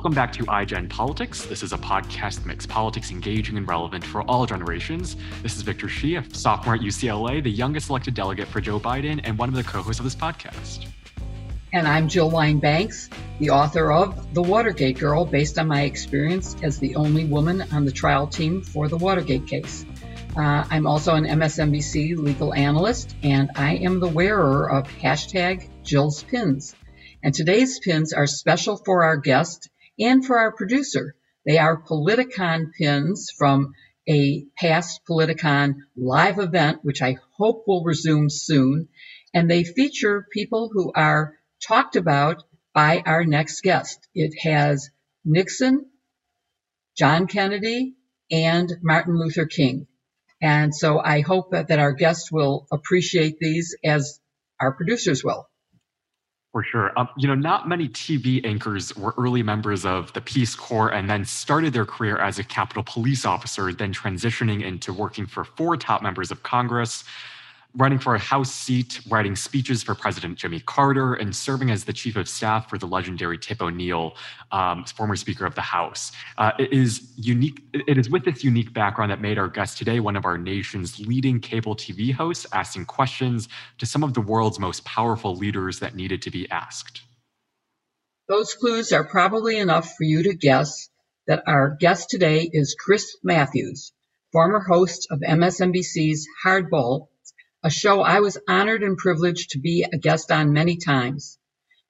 Welcome back to iGen Politics. This is a podcast that makes politics engaging and relevant for all generations. This is Victor Shi, a sophomore at UCLA, the youngest elected delegate for Joe Biden, and one of the co hosts of this podcast. And I'm Jill Wine-Banks, the author of The Watergate Girl, based on my experience as the only woman on the trial team for the Watergate case. Uh, I'm also an MSNBC legal analyst, and I am the wearer of hashtag Jill's Pins. And today's pins are special for our guest and for our producer. They are Politicon pins from a past Politicon live event, which I hope will resume soon. And they feature people who are talked about by our next guest. It has Nixon, John Kennedy, and Martin Luther King. And so I hope that, that our guests will appreciate these as our producers will. For sure. Um, you know, not many TV anchors were early members of the Peace Corps and then started their career as a Capitol Police officer, then transitioning into working for four top members of Congress running for a House seat, writing speeches for President Jimmy Carter, and serving as the chief of staff for the legendary Tip O'Neill, um, former Speaker of the House. Uh, it is unique. It is with this unique background that made our guest today one of our nation's leading cable TV hosts, asking questions to some of the world's most powerful leaders that needed to be asked. Those clues are probably enough for you to guess that our guest today is Chris Matthews, former host of MSNBC's Hardball a show I was honored and privileged to be a guest on many times.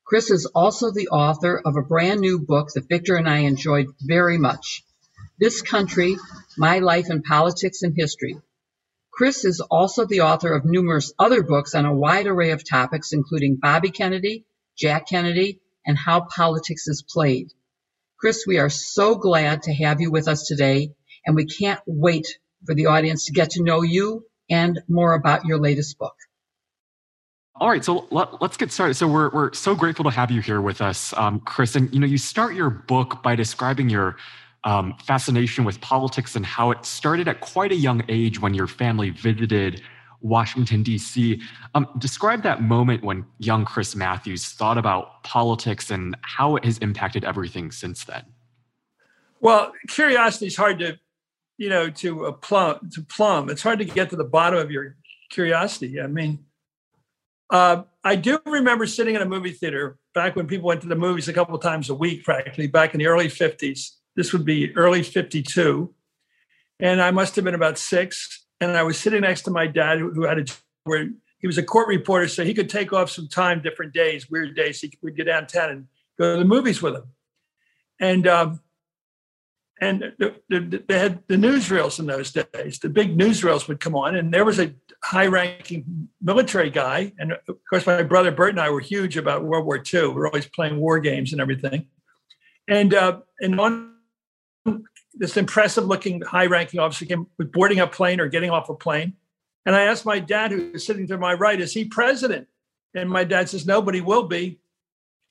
Chris is also the author of a brand new book that Victor and I enjoyed very much. This Country, My Life in Politics and History. Chris is also the author of numerous other books on a wide array of topics, including Bobby Kennedy, Jack Kennedy, and how politics is played. Chris, we are so glad to have you with us today, and we can't wait for the audience to get to know you and more about your latest book. All right, so let, us get started. So we're we're so grateful to have you here with us, um, Chris. And you know, you start your book by describing your um, fascination with politics and how it started at quite a young age when your family visited Washington D.C. Um, describe that moment when young Chris Matthews thought about politics and how it has impacted everything since then. Well, curiosity is hard to you know, to a plumb to plumb. It's hard to get to the bottom of your curiosity. I mean, uh, I do remember sitting in a movie theater back when people went to the movies a couple times a week, practically back in the early '50s. This would be early '52, and I must have been about six. And I was sitting next to my dad, who, had a where he was a court reporter, so he could take off some time, different days, weird days. He would get downtown and go to the movies with him. And um, and the, the, they had the newsreels in those days. The big newsreels would come on, and there was a high-ranking military guy, and of course, my brother Bert and I were huge about World War II. We were always playing war games and everything, and uh, and on this impressive-looking high-ranking officer came boarding a plane or getting off a plane, and I asked my dad, who was sitting to my right, "Is he president?" And my dad says, "No, but he will be."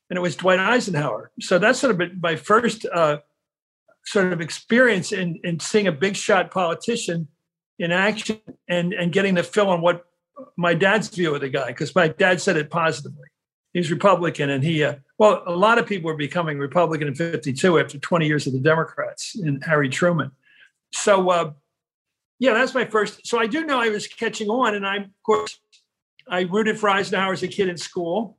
And it was Dwight Eisenhower. So that's sort of my first. Uh, sort of experience in, in seeing a big shot politician in action and, and getting the feel on what my dad's view of the guy, because my dad said it positively. He's Republican, and he, uh, well, a lot of people were becoming Republican in 52 after 20 years of the Democrats in Harry Truman. So, uh, yeah, that's my first. So I do know I was catching on, and I, of course, I rooted for Eisenhower as a kid in school.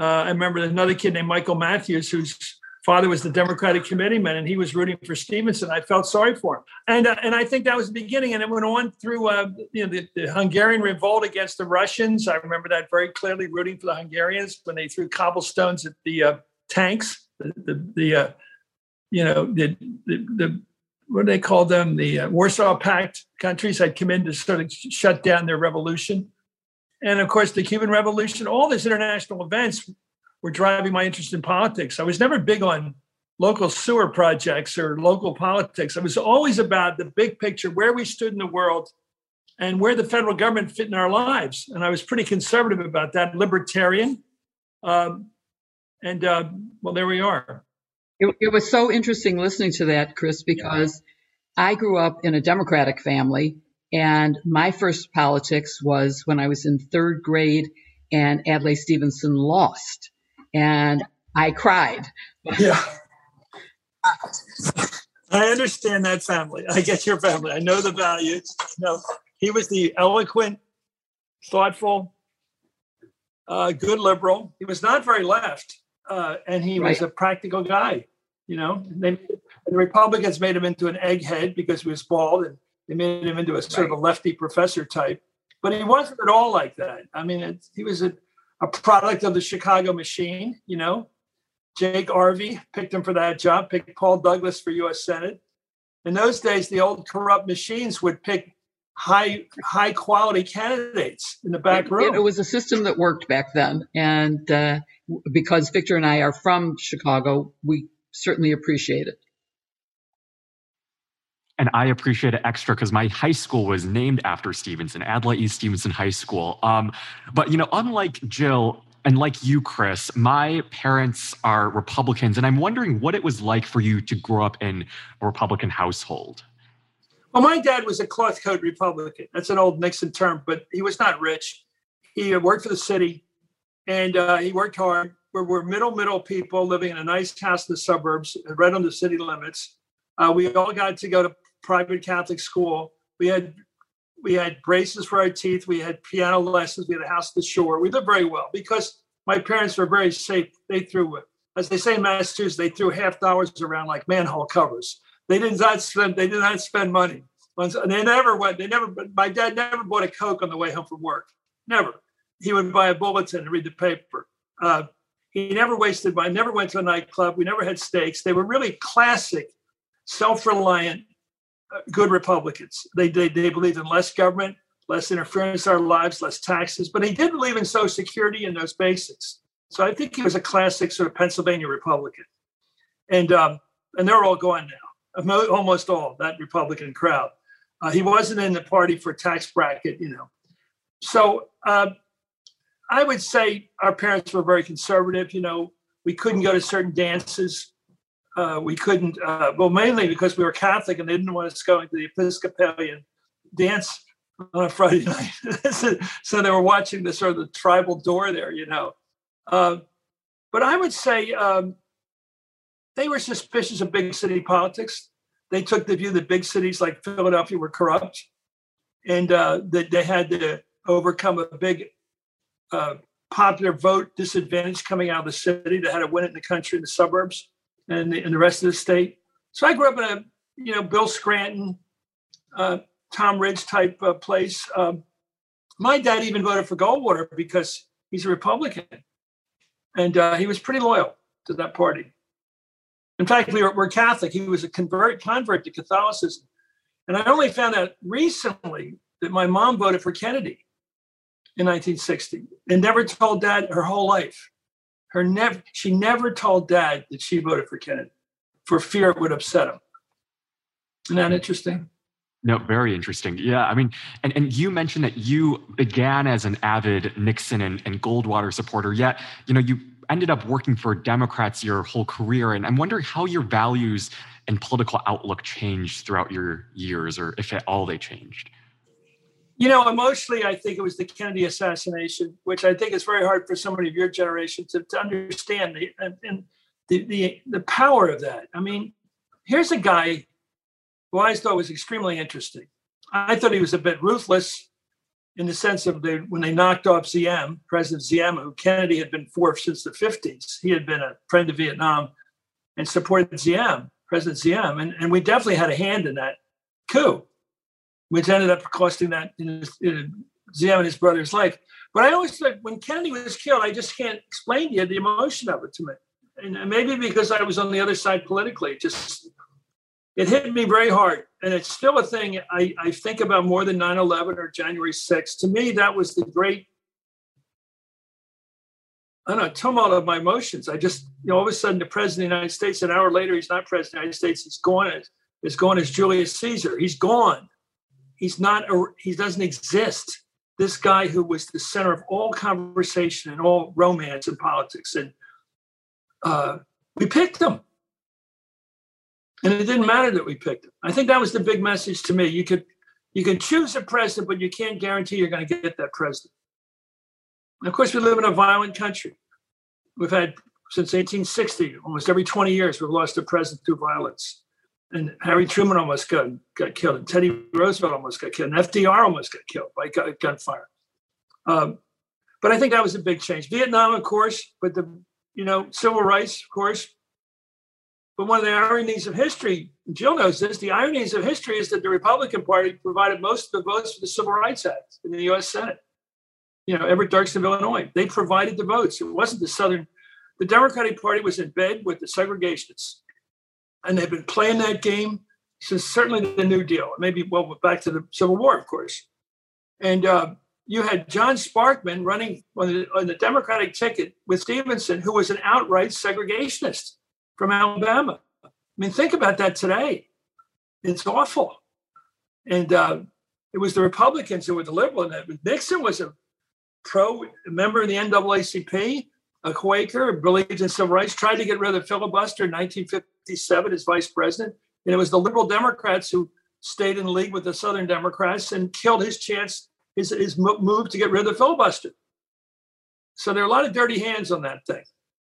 Uh, I remember another kid named Michael Matthews, who's father was the Democratic committeeman, and he was rooting for Stevenson. I felt sorry for him, and uh, and I think that was the beginning. And it went on through uh, you know the, the, Hungarian revolt against the Russians. I remember that very clearly, rooting for the Hungarians when they threw cobblestones at the uh, tanks. The the, the uh, you know the, the, the what do they call them? The uh, Warsaw Pact countries had come in to sort of shut down their revolution. And of course, the Cuban Revolution, all these international events were driving my interest in politics. I was never big on local sewer projects or local politics. I was always about the big picture, where we stood in the world and where the federal government fit in our lives. And I was pretty conservative about that, libertarian. Um, and uh, well, there we are. It, it, was so interesting listening to that, Chris, because yeah. I grew up in a Democratic family. And my first politics was when I was in third grade and Adlai Stevenson lost and I cried. Yeah. I understand that family. I get your family. I know the values. No, he was the eloquent, thoughtful, uh, good liberal. He was not very left, uh, and he was a practical guy. You know, they, the Republicans made him into an egghead because he was bald, and they made him into a sort right. of a lefty professor type. But he wasn't at all like that. I mean, he was a, a product of the Chicago machine. You know, Jake Arvey picked him for that job, picked Paul Douglas for U.S. Senate. In those days, the old corrupt machines would pick high high quality candidates in the back room. It, it was a system that worked back then, and uh, because Victor and I are from Chicago, we certainly appreciate it. And I appreciate it extra because my high school was named after Stevenson, Adlai E. Stevenson High School. Um, but you know, unlike Jill, and like you, Chris, my parents are Republicans, and I'm wondering what it was like for you to grow up in a Republican household. Well, my dad was a cloth coat Republican. That's an old Nixon term, but he was not rich. He worked for the city, and uh, he worked hard. We're, we're, middle middle people living in a nice house in the suburbs, right on the city limits. Uh, we all got to go to private Catholic school. We had we had braces for our teeth. We had piano lessons. We had a house the shore. We lived very well because my parents were very safe. They threw, as they say in Massachusetts, they threw half dollars around like manhole covers. They did not spend. They did not spend money. They never went. They never. My dad never bought a coke on the way home from work. Never. He would buy a bulletin and read the paper. Uh, he never wasted money. Never went to a nightclub. We never had steaks. They were really classic, self-reliant good Republicans. They, they, they believed in less government, less interference in our lives, less taxes, but he did believe in Social Security and those basics. So I think he was a classic sort of Pennsylvania Republican. And, um, and they're all gone now, almost all, that Republican crowd. Uh, he wasn't in the party for tax bracket, you know. So uh, I would say our parents were very conservative. You know, we couldn't go to certain dances uh, we couldn't, uh, well, mainly because we were Catholic and they didn't want us going to the Episcopalian dance on a Friday night. so they were watching the sort of the tribal door there, you know. Uh, but I would say um, they were suspicious of big city politics. They took the view that big cities like Philadelphia were corrupt and uh, that they had to overcome a big uh, popular vote disadvantage coming out of the city. They had to win it in the country, in the suburbs and the, and the rest of the state. So I grew up in a, you know, Bill Scranton, uh, Tom Ridge type uh, place. Um, my dad even voted for Goldwater because he's a Republican, and uh, he was pretty loyal to that party. In fact, we were, we're Catholic. He was a convert convert to Catholicism, and I only found out recently that my mom voted for Kennedy in 1960 and never told dad her whole life. Her never she never told dad that she voted for Kennedy for fear it would upset him. Isn't that interesting? No, very interesting. Yeah, I mean, and, and you mentioned that you began as an avid Nixon and, and Goldwater supporter, yet, you know, you ended up working for Democrats your whole career. And I'm wondering how your values and political outlook changed throughout your years, or if at all they changed. You know, emotionally, I think it was the Kennedy assassination, which I think is very hard for somebody of your generation to, to understand the, and the, the, the power of that. I mean, here's a guy who I thought was extremely interesting. I thought he was a bit ruthless in the sense of when they knocked off Diem, President Diem, who Kennedy had been for since the 50s. He had been a friend of Vietnam and supported Diem, President Diem. And, and we definitely had a hand in that coup which ended up costing that in his, in Diem and his brother's life. But I always thought when Kennedy was killed, I just can't explain to you the emotion of it to me. And maybe because I was on the other side politically, just it hit me very hard. And it's still a thing I, I think about more than 9 11 or January 6th. To me, that was the great, I don't know, tumult of my emotions. I just, you know, all of a sudden the president of the United States, an hour later, he's not president of the United States, he's gone as, he's gone as Julius Caesar. He's gone. He's not, a, he doesn't exist. This guy who was the center of all conversation and all romance and politics. And uh, we picked him. And it didn't matter that we picked him. I think that was the big message to me. You could you can choose a president, but you can't guarantee you're going to get that president. And of course, we live in a violent country. We've had since 1860. Almost every 20 years, we've lost a president through violence. And Harry Truman almost got, got killed, and Teddy Roosevelt almost got killed, and FDR almost got killed by gunfire. Um, but I think that was a big change. Vietnam, of course, but the you know civil rights, of course. But one of the ironies of history, Jill knows this. The ironies of history is that the Republican Party provided most of the votes for the Civil Rights Act in the U.S. Senate. You know, Everett Dirksen of Illinois, they provided the votes. It wasn't the Southern. The Democratic Party was in bed with the segregationists, and they've been playing that game since certainly the New Deal. Maybe well back to the Civil War, of course. And uh, you had John Sparkman running on the, on the Democratic ticket with Stevenson, who was an outright segregationist from Alabama. I mean, think about that today. It's awful. And uh, it was the Republicans who were the liberal in that. Nixon was a pro member of the NAACP, a Quaker, believed in civil rights, tried to get rid of the filibuster in 1957 as vice president. And it was the liberal Democrats who stayed in league with the Southern Democrats and killed his chance his, his move to get rid of the filibuster. So there are a lot of dirty hands on that thing,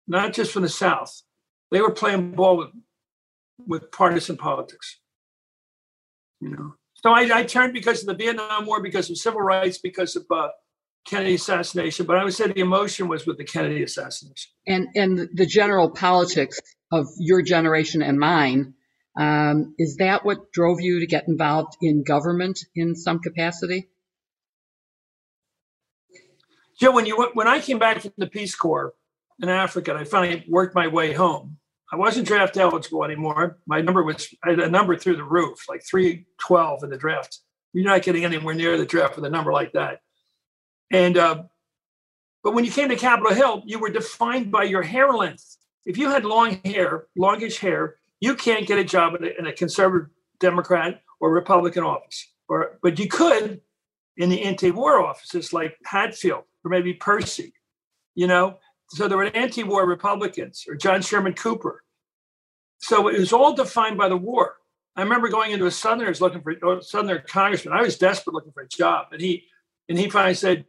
not just from the South. They were playing ball with, with partisan politics. You know, so I, I turned because of the Vietnam War, because of civil rights, because of uh, Kennedy assassination. But I would say the emotion was with the Kennedy assassination. And and the general politics of your generation and mine. Um, is that what drove you to get involved in government in some capacity? Joe, when you when I came back from the Peace Corps in Africa, I finally worked my way home. I wasn't draft eligible anymore. My number was I had a number through the roof, like three twelve in the draft. You're not getting anywhere near the draft with a number like that. And uh, but when you came to Capitol Hill, you were defined by your hair length. If you had long hair, longish hair, you can't get a job in a, conservative Democrat or Republican office. Or but you could in the anti-war offices like Hatfield or maybe Percy, you know. So there were anti-war Republicans or John Sherman Cooper. So it was all defined by the war. I remember going into a Southerners looking for a Southerner congressman. I was desperate looking for a job, and he and he finally said,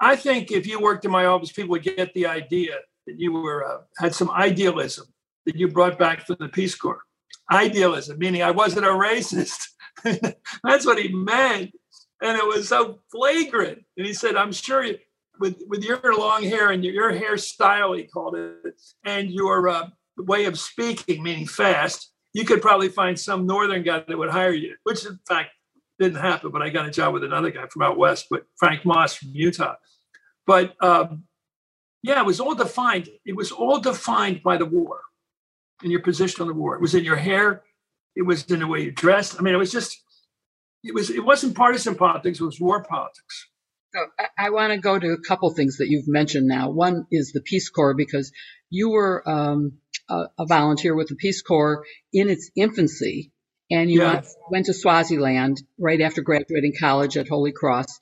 "I think if you worked in my office, people would get the idea that you were uh, had some idealism that you brought back from the Peace Corps. Idealism, meaning I wasn't a racist. That's what he meant and it was so flagrant. And he said, "I'm sure you, with with your long hair and your, your hairstyle, he called it, and your uh, way of speaking, meaning fast, you could probably find some northern guy that would hire you." Which, in fact, didn't happen. But I got a job with another guy from out west, but Frank Moss from Utah. But um, yeah, it was all defined. It was all defined by the war and your position on the war. It was in your hair. It was in the way you dressed. I mean, it was just it was it wasn't partisan politics; it was war politics. So I, want to go to a couple things that you've mentioned now. One is the Peace Corps because you were um, a, a, volunteer with the Peace Corps in its infancy, and you went, went to Swaziland right after graduating college at Holy Cross.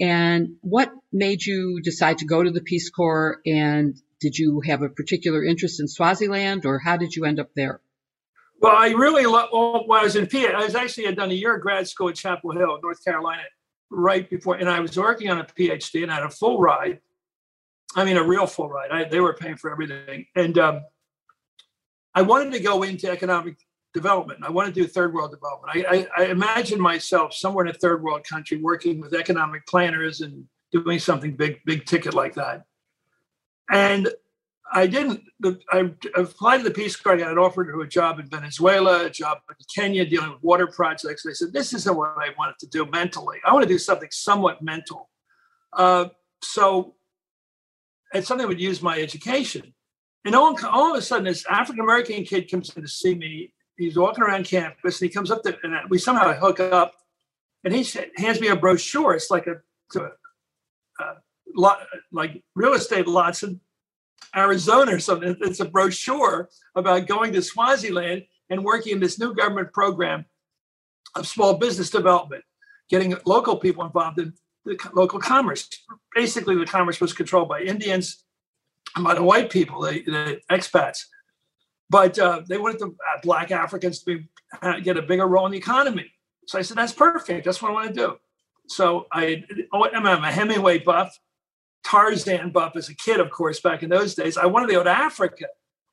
And what made you decide to go to the Peace Corps? And did you have a particular interest in Swaziland, or how did you end up there? Well, I really love. Well, when I was in PA, I was actually had done a year of grad school at Chapel Hill, North Carolina, right before, and I was working on a PhD and I had a full ride. I mean, a real full ride. I, they were paying for everything, and um, I wanted to go into economic development. I want to do third world development. I, I, I imagine myself somewhere in a third world country working with economic planners and doing something big, big ticket like that. And I didn't. I applied to the Peace Corps. I got offered to a job in Venezuela, a job in Kenya dealing with water projects. I said, this isn't what I wanted to do mentally. I want to do something somewhat mental. Uh, so it's something that would use my education. And all, all of a sudden, this African American kid comes in to see me. He's walking around campus and he comes up to, and we somehow hook up. And he hands me a brochure. It's like a, a, a lot, like real estate lots in Arizona or something. It's a brochure about going to Swaziland and working in this new government program of small business development, getting local people involved in the local commerce. Basically, the commerce was controlled by Indians and by the white people, the, the expats. But uh, they wanted the uh, black Africans to be, uh, get a bigger role in the economy. So I said, that's perfect. That's what I want to do. So I, I'm a Hemingway buff. Tarzan buff as a kid, of course, back in those days. I wanted to go to Africa.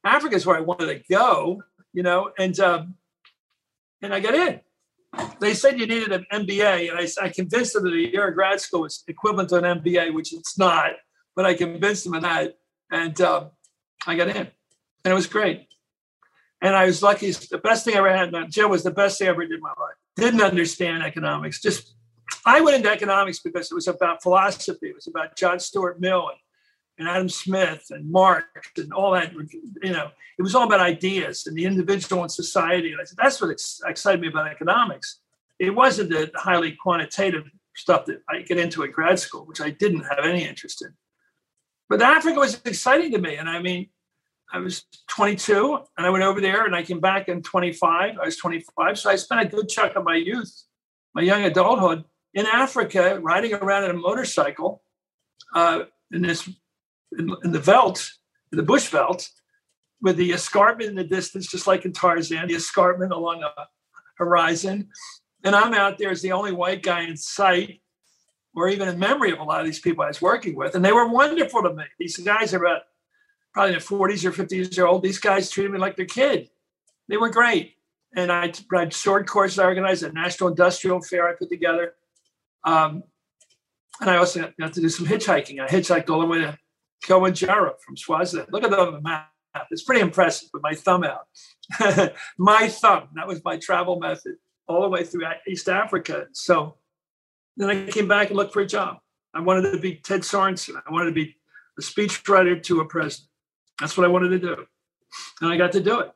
Africa is where I wanted to go, you know, and um, and I got in. They said you needed an MBA, and I, I convinced them that a year of grad school was equivalent to an MBA, which it's not, but I convinced them of that, and um, I got in, and it was great. And I was lucky. The best thing I ever had. Jill was the best thing I ever did in my life. Didn't understand economics. Just I went into economics because it was about philosophy. It was about John Stuart Mill and, and Adam Smith and Marx and all that. You know, it was all about ideas and the individual and society. And I said, that's what excited me about economics. It wasn't the highly quantitative stuff that I get into at grad school, which I didn't have any interest in. But Africa was exciting to me. And I mean, I was 22 and I went over there and I came back in 25. I was 25. So I spent a good chunk of my youth, my young adulthood in Africa, riding around in a motorcycle uh, in this in, in the veldt, in the bush veldt, with the escarpment in the distance, just like in Tarzan, the escarpment along the horizon. And I'm out there as the only white guy in sight, or even in memory of a lot of these people I was working with. And they were wonderful to me. These guys are about probably in the 40s or 50s years old. These guys treated me like their kid. They were great. And I had sword courses I organized, a national industrial fair I put together. Um, and I also got to do some hitchhiking. I hitchhiked all the way to Kilimanjaro from Swaziland. Look at that on the map. It's pretty impressive with my thumb out. my thumb, that was my travel method all the way through East Africa. So then I came back and looked for a job. I wanted to be Ted Sorensen. I wanted to be a speechwriter to a president. That's what I wanted to do. And I got to do it.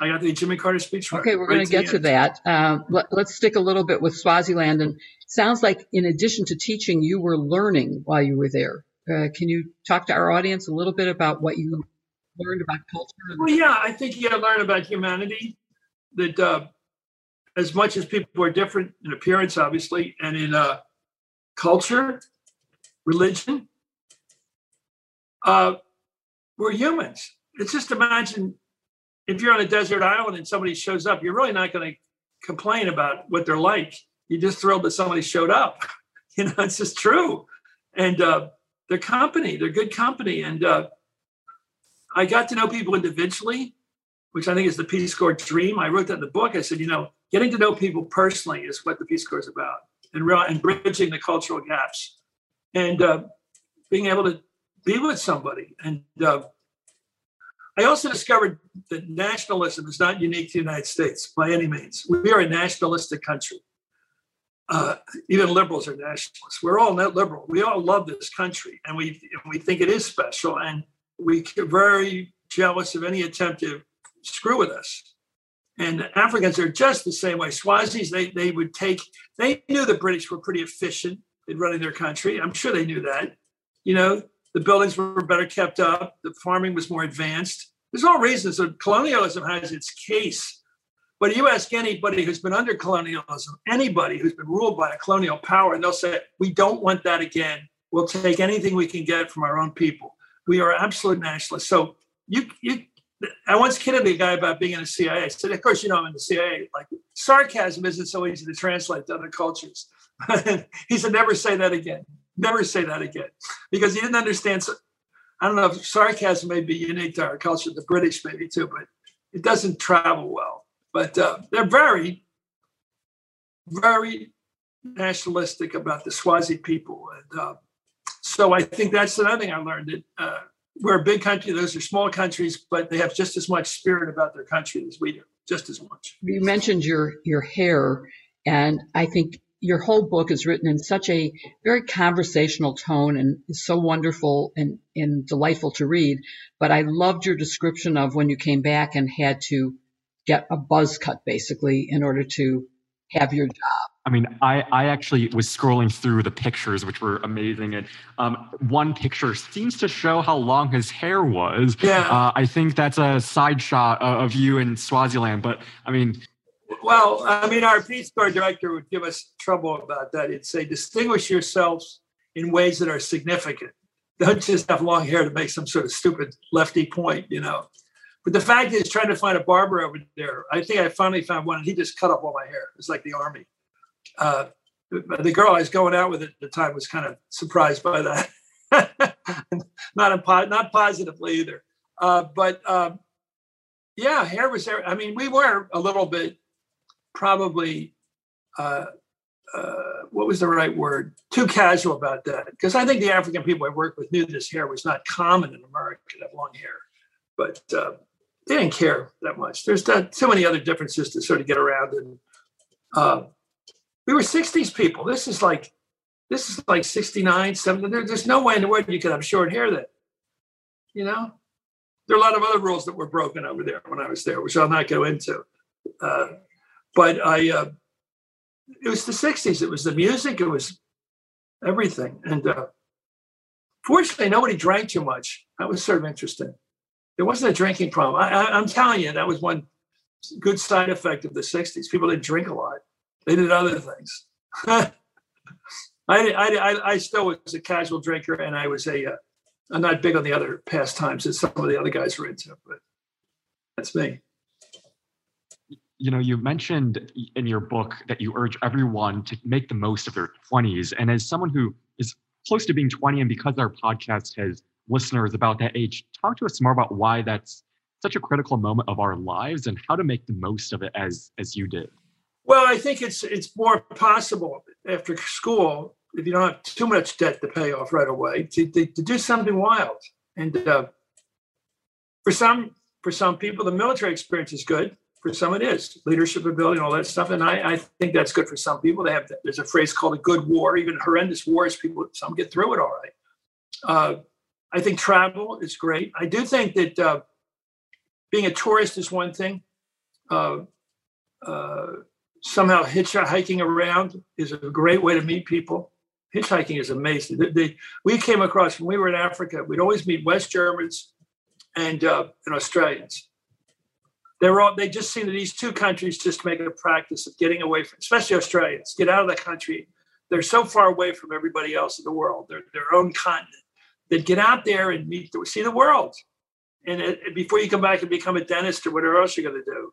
I got the Jimmy Carter speech. Okay, we're going to get to that. Uh, let, us stick a little bit with Swaziland. And sounds like, in addition to teaching, you were learning while you were there. Uh, can you talk to our audience a little bit about what you learned about culture? Well, yeah, I think you got to learn about humanity. That uh, as much as people are different in appearance, obviously, and in uh, culture, religion, uh, we're humans. It's just imagine if you're on a desert island and somebody shows up, you're really not going to complain about what they're like. You're just thrilled that somebody showed up. You know, it's just true. And uh, they're company, they're good company. And uh, I got to know people individually, which I think is the Peace Corps dream. I wrote that in the book. I said, you know, getting to know people personally is what the Peace Corps is about, and, real, and bridging the cultural gaps, and uh, being able to be with somebody and uh, I also discovered that nationalism is not unique to the United States by any means. We are a nationalistic country. Uh, even liberals are nationalists. We're all not liberal. We all love this country, and we we think it is special, and we are very jealous of any attempt to screw with us. And Africans are just the same way. Swazis, they they would take. They knew the British were pretty efficient in running their country. I'm sure they knew that. You know, the buildings were better kept up. The farming was more advanced. There's all reasons that colonialism has its case. But you ask anybody who's been under colonialism, anybody who's been ruled by a colonial power, and they'll say, We don't want that again. We'll take anything we can get from our own people. We are absolute nationalists. So you, you I once kidded a guy about being in the CIA. I said, Of course, you know, I'm in the CIA. Like, sarcasm isn't so easy to translate to other cultures. he said, Never say that again never say that again because he didn't understand. I don't know if sarcasm may be unique to our culture, the British maybe too, but it doesn't travel well. But uh, they're very, very nationalistic about the Swazi people. And uh, so I think that's another thing I learned that uh, we're a big country, those are small countries, but they have just as much spirit about their country as we do, just as much. You mentioned your, your hair, and I think your whole book is written in such a very conversational tone and is so wonderful and, and delightful to read. But I loved your description of when you came back and had to get a buzz cut basically in order to have your job. I mean, I, I actually was scrolling through the pictures, which were amazing. And um, one picture seems to show how long his hair was. Yeah. Uh, I think that's a side shot of you in Swaziland. But I mean, well, I mean, our Peace Corps director would give us trouble about that. He'd say, distinguish yourselves in ways that are significant. Don't just have long hair to make some sort of stupid lefty point, you know. But the fact is, trying to find a barber over there, I think I finally found one, and he just cut off all my hair. It's like the army. Uh, the girl I was going out with at the time was kind of surprised by that. not a, not positively either. Uh, but um, yeah, hair was there. I mean, we were a little bit probably uh, uh, what was the right word? Too casual about that. Because I think the African people I worked with knew this hair was not common in America to have long hair, but uh, they didn't care that much. There's not, so many other differences to sort of get around. And uh, we were 60s people. This is like this is like 69, 70. There, there's no way in the world you could have short hair then. You know, there are a lot of other rules that were broken over there when I was there, which I'll not go into. Uh, but I, uh, it was the 60s. It was the music. It was everything. And uh, fortunately, nobody drank too much. That was sort of interesting. There wasn't a drinking problem. I, I'm telling you, that was one good side effect of the 60s. People didn't drink a lot. They did other things. I, I, I, still was a casual drinker, and I was a, uh, I'm not big on the other pastimes that some of the other guys were into, but that's me. You know, you mentioned in your book that you urge everyone to make the most of their 20s. And as someone who is close to being 20, and because our podcast has listeners about that age, talk to us more about why that's such a critical moment of our lives and how to make the most of it as as you did. Well, I think it's it's more possible after school if you don't have too much debt to pay off right away to, to, to do something wild. And uh, for some for some people, the military experience is good. For some, it is leadership ability and all that stuff. And I, I think that's good for some people. They have there's a phrase called a good war. Even horrendous wars, people some get through it all right. Uh, I think travel is great. I do think that uh, being a tourist is one thing. Uh, uh somehow hitchhiking around is a great way to meet people. Hitchhiking is amazing. We came across when we were in Africa. We'd always meet West Germans and uh, and Australians. They were all they just seem to these two countries just make a practice of getting away from, especially Australians, get out of the country. They're so far away from everybody else in the world. They're their own continent. They'd get out there and meet, see the world, and it, before you come back and become a dentist or whatever else you're going to do,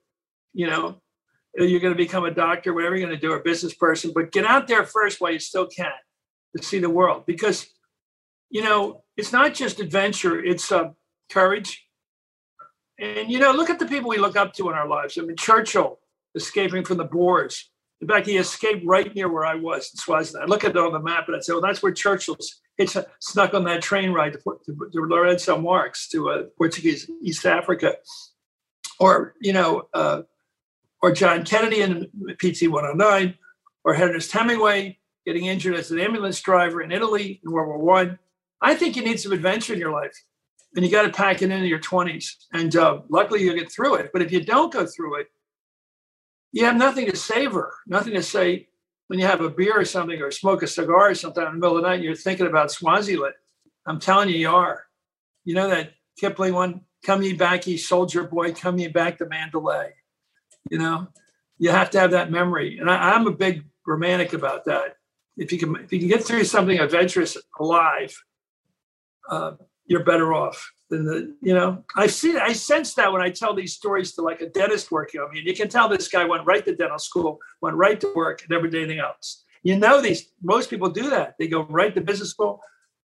you know, you're going to become a doctor, whatever you're going to do, or a business person. But get out there first while you still can to see the world, because you know it's not just adventure; it's uh, courage. And you know, look at the people we look up to in our lives. I mean, Churchill escaping from the Boers. In fact, he escaped right near where I was in Swaziland. I look at it on the map and I say, "Well, that's where Churchill's." It's snuck on that train ride to, to, to Lourenço Marques to uh, Portuguese East Africa, or you know. Uh, or John Kennedy in PT 109, or Ernest Hemingway getting injured as an ambulance driver in Italy in World War One. I. I think you need some adventure in your life, and you got to pack it into your 20s. And uh, luckily, you'll get through it. But if you don't go through it, you have nothing to savor, nothing to say when you have a beer or something, or smoke a cigar or something in the middle of the night. and You're thinking about Swaziland. I'm telling you, you are. You know that Kipling one, "Come ye back, ye soldier boy, come ye back to Mandalay." You know, you have to have that memory, and I, am a big romantic about that. If you can, if you can get through something adventurous alive, uh, you're better off than the. You know, I see, I sense that when I tell these stories to like a dentist working on me, and you can tell this guy went right to dental school, went right to work, and never did anything else. You know, these most people do that. They go right to business school,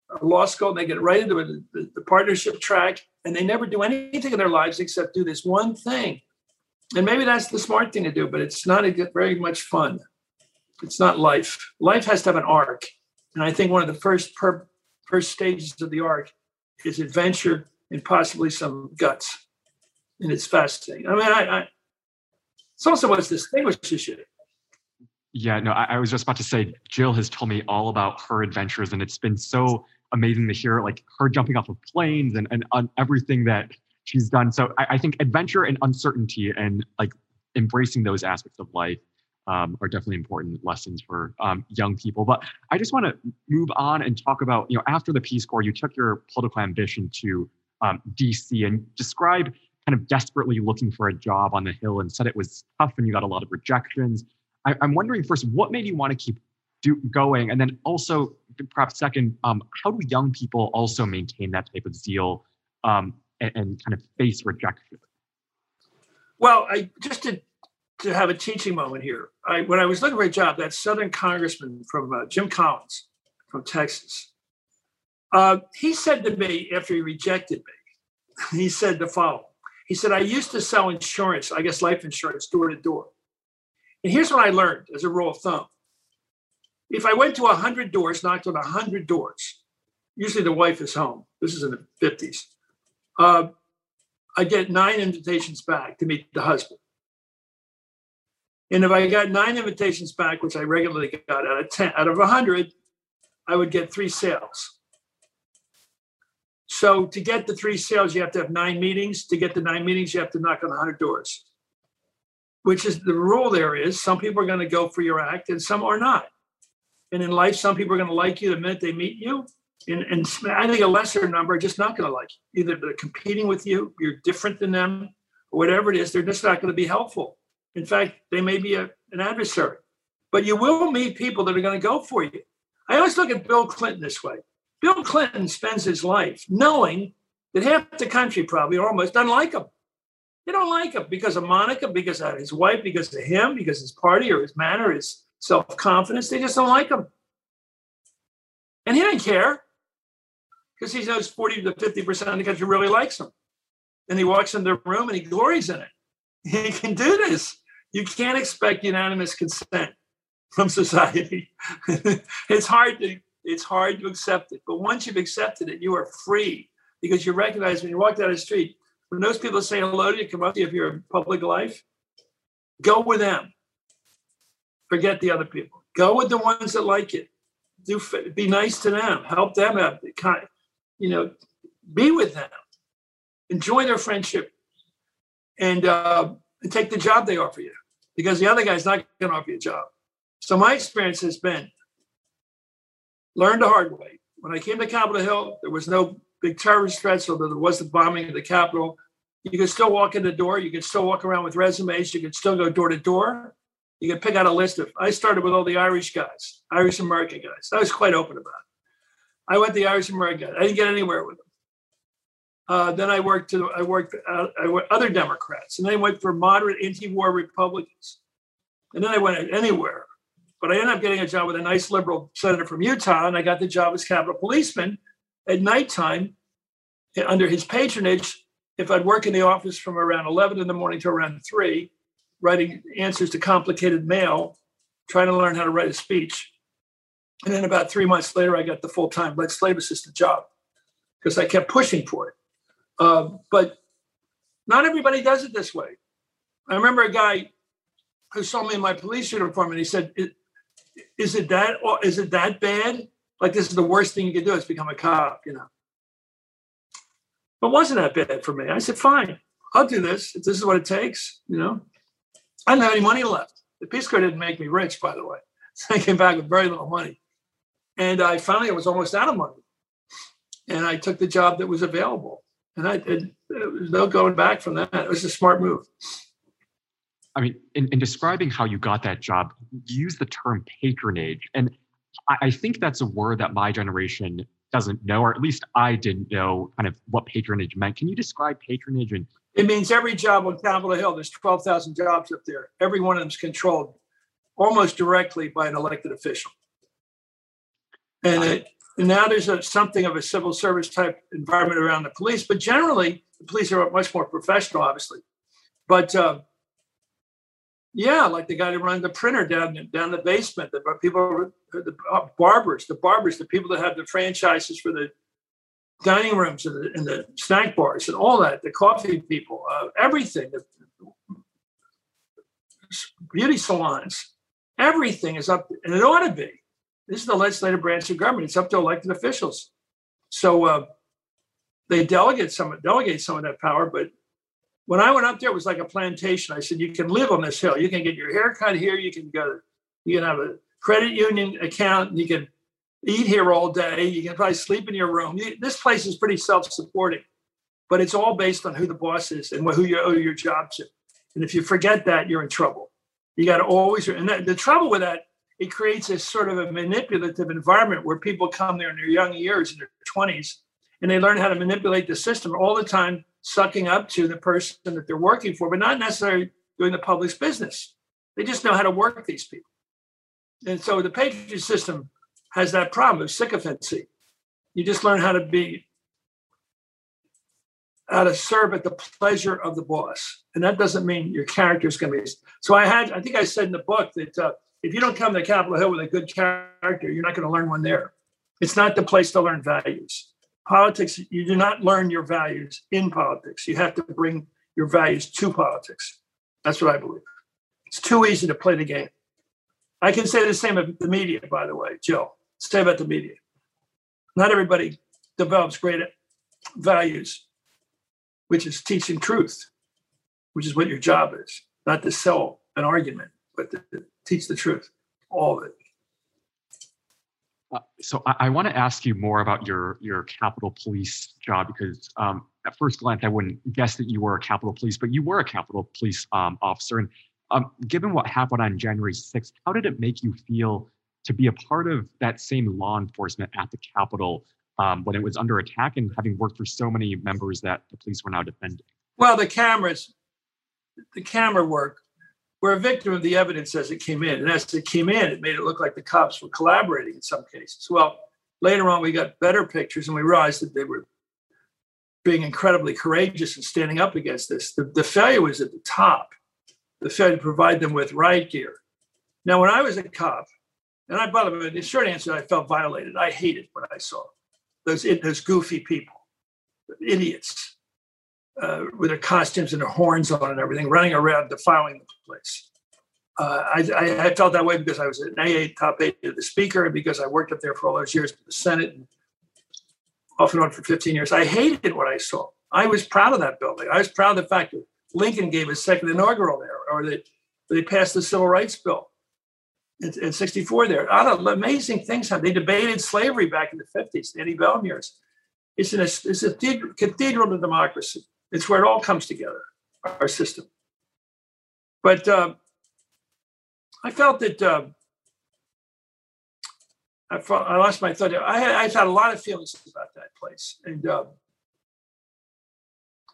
uh, law school, and they get right into the, the partnership track, and they never do anything in their lives except do this one thing and maybe that's the smart thing to do, but it's not a, very much fun. It's not life. Life has to have an arc, and I think one of the first per, first stages of the arc is adventure and possibly some guts, and it's fascinating. I mean, I, I it's also what distinguishes you. Yeah, no, I, I was just about to say, Jill has told me all about her adventures, and it's been so amazing to hear like her jumping off of planes and, and on everything that she's done. So I, I, think adventure and uncertainty and like embracing those aspects of life um, are definitely important lessons for um, young people. But I just want to move on and talk about, you know, after the Peace Corps, you took your political ambition to um, DC and describe kind of desperately looking for a job on the Hill and said it was tough and you got a lot of rejections. I, am wondering first, what made you want to keep do, going? And then also, perhaps second, um, how do young people also maintain that type of zeal um, and, and kind of face rejection? Well, I just to to have a teaching moment here. I, when I was looking for a job, that Southern congressman from uh, Jim Collins from Texas, Uh, he said to me after he rejected me, he said the following. He said, I used to sell insurance, I guess life insurance, door to door. And here's what I learned as a rule of thumb. If I went to 100 doors, knocked on 100 doors, usually the wife is home. This is in the 50s. Uh, I get nine invitations back to meet the husband. And if I got nine invitations back, which I regularly got out of 10, out of 100, I would get three sales. So to get the three sales, you have to have nine meetings. To get the nine meetings, you have to knock on 100 doors. Which is the rule there is some people are going to go for your act and some are not. And in life, some people are going to like you the minute they meet you. And, and I think a lesser number are just not going to like you. Either they're competing with you, you're different than them, or whatever it is, they're just not going to be helpful. In fact, they may be a, an adversary. But you will meet people that are going to go for you. I always look at Bill Clinton this way. Bill Clinton spends his life knowing that half the country probably almost doesn't like him. They don't like him because of Monica, because of his wife, because of him, because of his party or his manner, his self confidence. They just don't like him. And he didn't care because he knows 40 to 50% of the country really likes him. And he walks in the room and he glories in it. He can do this. You can't expect unanimous consent from society. it's hard to it's hard to accept it. But once you've accepted it, you are free because you recognize when you walk down the street, when those people say hello to you, come up to you if you're in public life, go with them. Forget the other people. Go with the ones that like it. Do be nice to them. Help them out. Kind, you know, be with them. Enjoy their friendship, and, uh, and take the job they offer you because the other guy's not going to offer you a job. So my experience has been learned the hard way. When I came to Capitol Hill, there was no big terrorist threats, although there was the bombing of the Capitol. You could still walk in the door. You could still walk around with resumes. You could still go door to door. You could pick out a list of. I started with all the Irish guys, Irish American guys. I was quite open about it. I went the Irish American guys. I didn't get anywhere with them. Uh, then I worked to I worked uh, I worked other Democrats, and then I went for moderate anti-war Republicans, and then I went anywhere. But I ended up getting a job with a nice liberal senator from Utah, and I got the job as Capitol policeman at nighttime under his patronage. If I'd work in the office from around 11 in the morning to around 3, writing answers to complicated mail, trying to learn how to write a speech. And then about three months later, I got the full time legislative assistant job because I kept pushing for it. Uh, but not everybody does it this way. I remember a guy who saw me in my police uniform and he said, is it that is it that bad? Like this is the worst thing you can do is become a cop, you know. But wasn't that bad for me. I said, fine, I'll do this if this is what it takes, you know. I didn't have any money left. The Peace Corps didn't make me rich, by the way. So I came back with very little money. And I finally I was almost out of money. And I took the job that was available. And I did there was no going back from that. It was a smart move. I mean, in, in describing how you got that job, you use the term patronage. And I, I think that's a word that my generation doesn't know, or at least I didn't know kind of what patronage meant. Can you describe patronage? And it means every job on Capitol Hill. There's 12,000 jobs up there. Every one of them is controlled almost directly by an elected official. And, it, now there's a, something of a civil service type environment around the police, but generally the police are much more professional, obviously. But uh, yeah, like the guy that runs the printer down down the basement. The people, the barbers, the barbers, the people that have the franchises for the dining rooms and the, and the snack bars and all that. The coffee people, uh, everything. The beauty salons, everything is up, and it ought to be. This is the legislative branch of government. It's up to elected officials. So uh, they delegate some delegate some of that power, but when I went up there, it was like a plantation. I said, you can live on this hill. You can get your hair cut here. You can go, you can have a credit union account. You can eat here all day. You can probably sleep in your room. You, this place is pretty self-supporting, but it's all based on who the boss is and who you owe your job to. And if you forget that, you're in trouble. You got to always, and that, the trouble with that, it creates a sort of a manipulative environment where people come there in their young years, in their 20s, and they learn how to manipulate the system all the time sucking up to the person that they're working for, but not necessarily doing the public's business. They just know how to work these people. And so the patronage system has that problem of sycophancy. You just learn how to be how to serve at the pleasure of the boss, and that doesn't mean your character is going to be. So I had, I think I said in the book that uh, if you don't come to Capitol Hill with a good character, you're not going to learn one there. It's not the place to learn values. Politics, you do not learn your values in politics. You have to bring your values to politics. That's what I believe. It's too easy to play the game. I can say the same about the media, by the way, Joe. Say about the media. Not everybody develops great values, which is teaching truth, which is what your job is, not to sell an argument, but to teach the truth, all of it. Uh, so I, I want to ask you more about your your Capitol Police job because um, at first glance I wouldn't guess that you were a Capitol Police, but you were a Capitol Police um, officer. And um, given what happened on January 6th, how did it make you feel to be a part of that same law enforcement at the Capitol um, when it was under attack and having worked for so many members that the police were now defending? Well, the cameras, the camera work, we're a victim of the evidence as it came in. And as it came in, it made it look like the cops were collaborating in some cases. Well, later on, we got better pictures and we realized that they were being incredibly courageous and standing up against this. The, the failure was at the top the failure to provide them with riot gear. Now, when I was a cop, and I, by the way, the short answer, I felt violated. I hated what I saw. Those, those goofy people, idiots, uh, with their costumes and their horns on and everything, running around defiling the place. Uh, I, I, felt that way because I was an AA top aide to the speaker and because I worked up there for all those years with the Senate and off and on for 15 years. I hated what I saw. I was proud of that building. I was proud of the fact that Lincoln gave his second inaugural there, or that they passed the Civil Rights Bill in, in 64 there. Of amazing things happened. They debated slavery back in the 50s, the antebellum. It's, an, it's a cathedral to democracy. It's where it all comes together, our system. But uh, I felt that uh, I, felt, I, lost my thought. I had, I've had a lot of feelings about that place, and uh,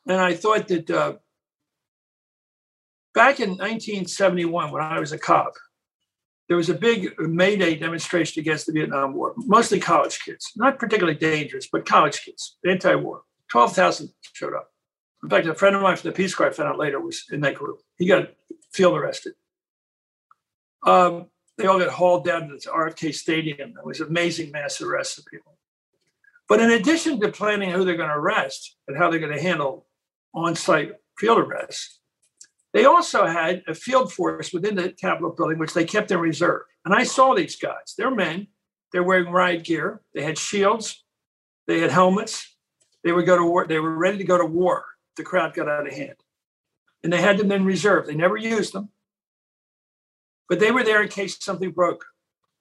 and I thought that uh, back in 1971, when I was a cop, there was a big May Day demonstration against the Vietnam War, mostly college kids, not particularly dangerous, but college kids, anti war. 12,000 showed up. In fact, a friend of mine from the Peace Corps, I found out later, was in that group. He got field arrested. Um, they all got hauled down to the RFK Stadium. It was amazing mass arrest of people. But in addition to planning who they're going to arrest and how they're going to handle on site field arrests, they also had a field force within the Capitol building, which they kept in reserve. And I saw these guys. They're men. They're wearing riot gear. They had shields. They had helmets. They would go to war. They were ready to go to war. The crowd got out of hand, and they had them in reserve. They never used them, but they were there in case something broke.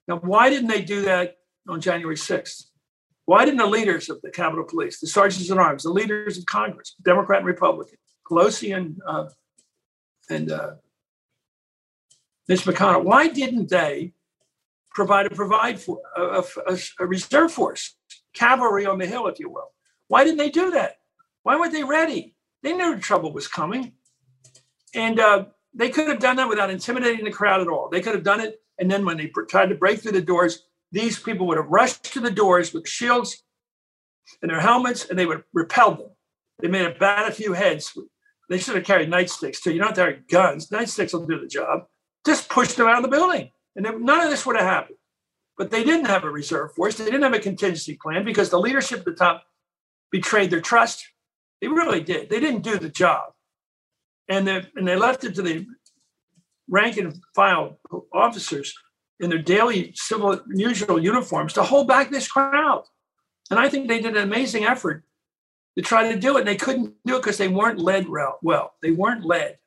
Now, why didn't they do that on January 6th? Why didn't the leaders of the Capitol Police, the sergeants at arms, the leaders of Congress, Democrat and Republican, Pelosi and uh, and uh, Mitch McConnell, why didn't they provide a provide for a, a, a, reserve force, cavalry on the hill, if you will? Why didn't they do that? Why weren't they ready? They knew trouble was coming, and uh, they could have done that without intimidating the crowd at all. They could have done it, and then when they tried to break through the doors, these people would have rushed to the doors with shields and their helmets, and they would repel them. They may have bat a few heads they should have carried nightsticks too. You don't have to carry guns. Nightsticks will do the job. Just push them out of the building. And then none of this would have happened. But they didn't have a reserve force. They didn't have a contingency plan because the leadership at the top betrayed their trust. They really did. They didn't do the job. And they, and they left it to the rank and file officers in their daily civil usual uniforms to hold back this crowd. And I think they did an amazing effort to try to do it. And they couldn't do it because they weren't led well. They weren't led.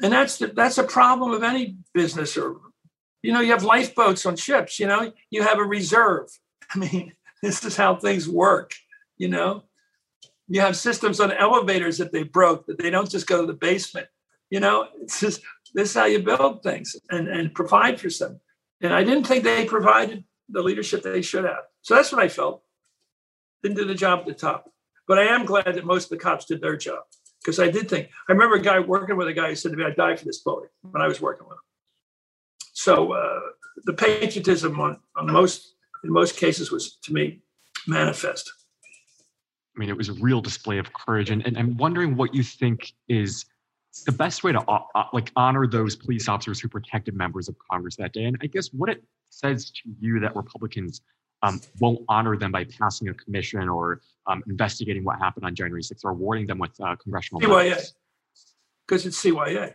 And that's the, that's a problem of any business or, you know, you have lifeboats on ships, you know, you have a reserve. I mean, this is how things work, you know. You have systems on elevators that they broke that they don't just go to the basement. You know, it's just this is how you build things and, and provide for them. And I didn't think they provided the leadership they should have. So that's what I felt. Didn't do the job at the top. But I am glad that most of the cops did their job because I did think I remember a guy working with a guy who said to me, "I'd die for this building" when I was working with him. So uh, the patriotism on, on most in most cases was to me manifest. I mean, it was a real display of courage, and, and I'm wondering what you think is the best way to uh, uh, like honor those police officers who protected members of Congress that day. And I guess what it says to you that Republicans um, won't honor them by passing a commission or um, investigating what happened on January 6th or awarding them with uh, congressional. CYA, because it's CYA.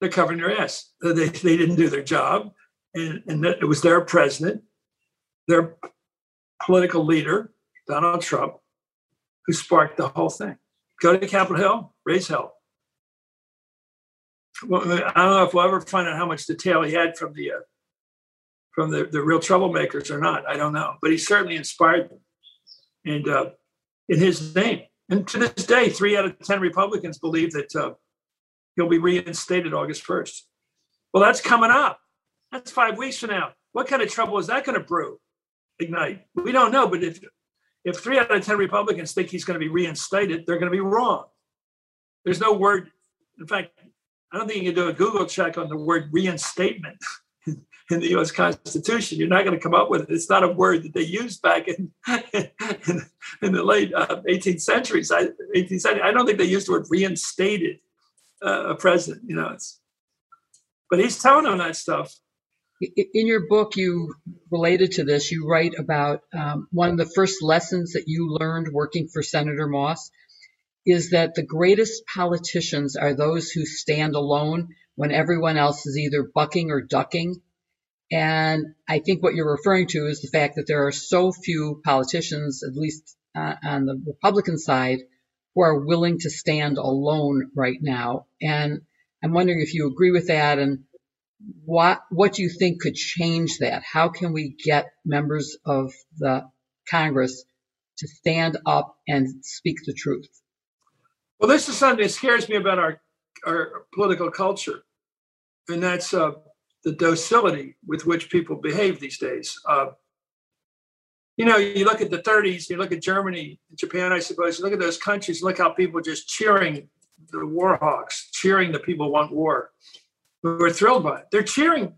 They're covering their ass. They, they didn't do their job, and, and it was their president, their political leader, Donald Trump, who sparked the whole thing. Go to Capitol Hill, raise hell. Well, I don't know if we'll ever find out how much detail he had from the uh, from the, the real troublemakers or not. I don't know, but he certainly inspired them, and uh, in his name. And to this day, three out of ten Republicans believe that uh, he'll be reinstated August first. Well, that's coming up. That's five weeks from now. What kind of trouble is that going to brew? Ignite. We don't know, but if if three out of 10 Republicans think he's going to be reinstated, they're going to be wrong. There's no word. In fact, I don't think you can do a Google check on the word reinstatement in the US Constitution. You're not going to come up with it. It's not a word that they used back in, in, in the late uh, 18th centuries. I, 18th century. I don't think they used the word reinstated uh, a president. You know, it's, but he's telling them that stuff in your book, you related to this, you write about um, one of the first lessons that you learned working for Senator Moss is that the greatest politicians are those who stand alone when everyone else is either bucking or ducking. And I think what you're referring to is the fact that there are so few politicians, at least uh, on the Republican side, who are willing to stand alone right now. And I'm wondering if you agree with that and what what do you think could change that? How can we get members of the Congress to stand up and speak the truth? Well, this is something that scares me about our our political culture, and that's uh, the docility with which people behave these days. Uh, you know, you look at the 30s, you look at Germany, Japan, I suppose. You look at those countries. Look how people just cheering the war hawks, cheering the people want war who are thrilled by it. They're cheering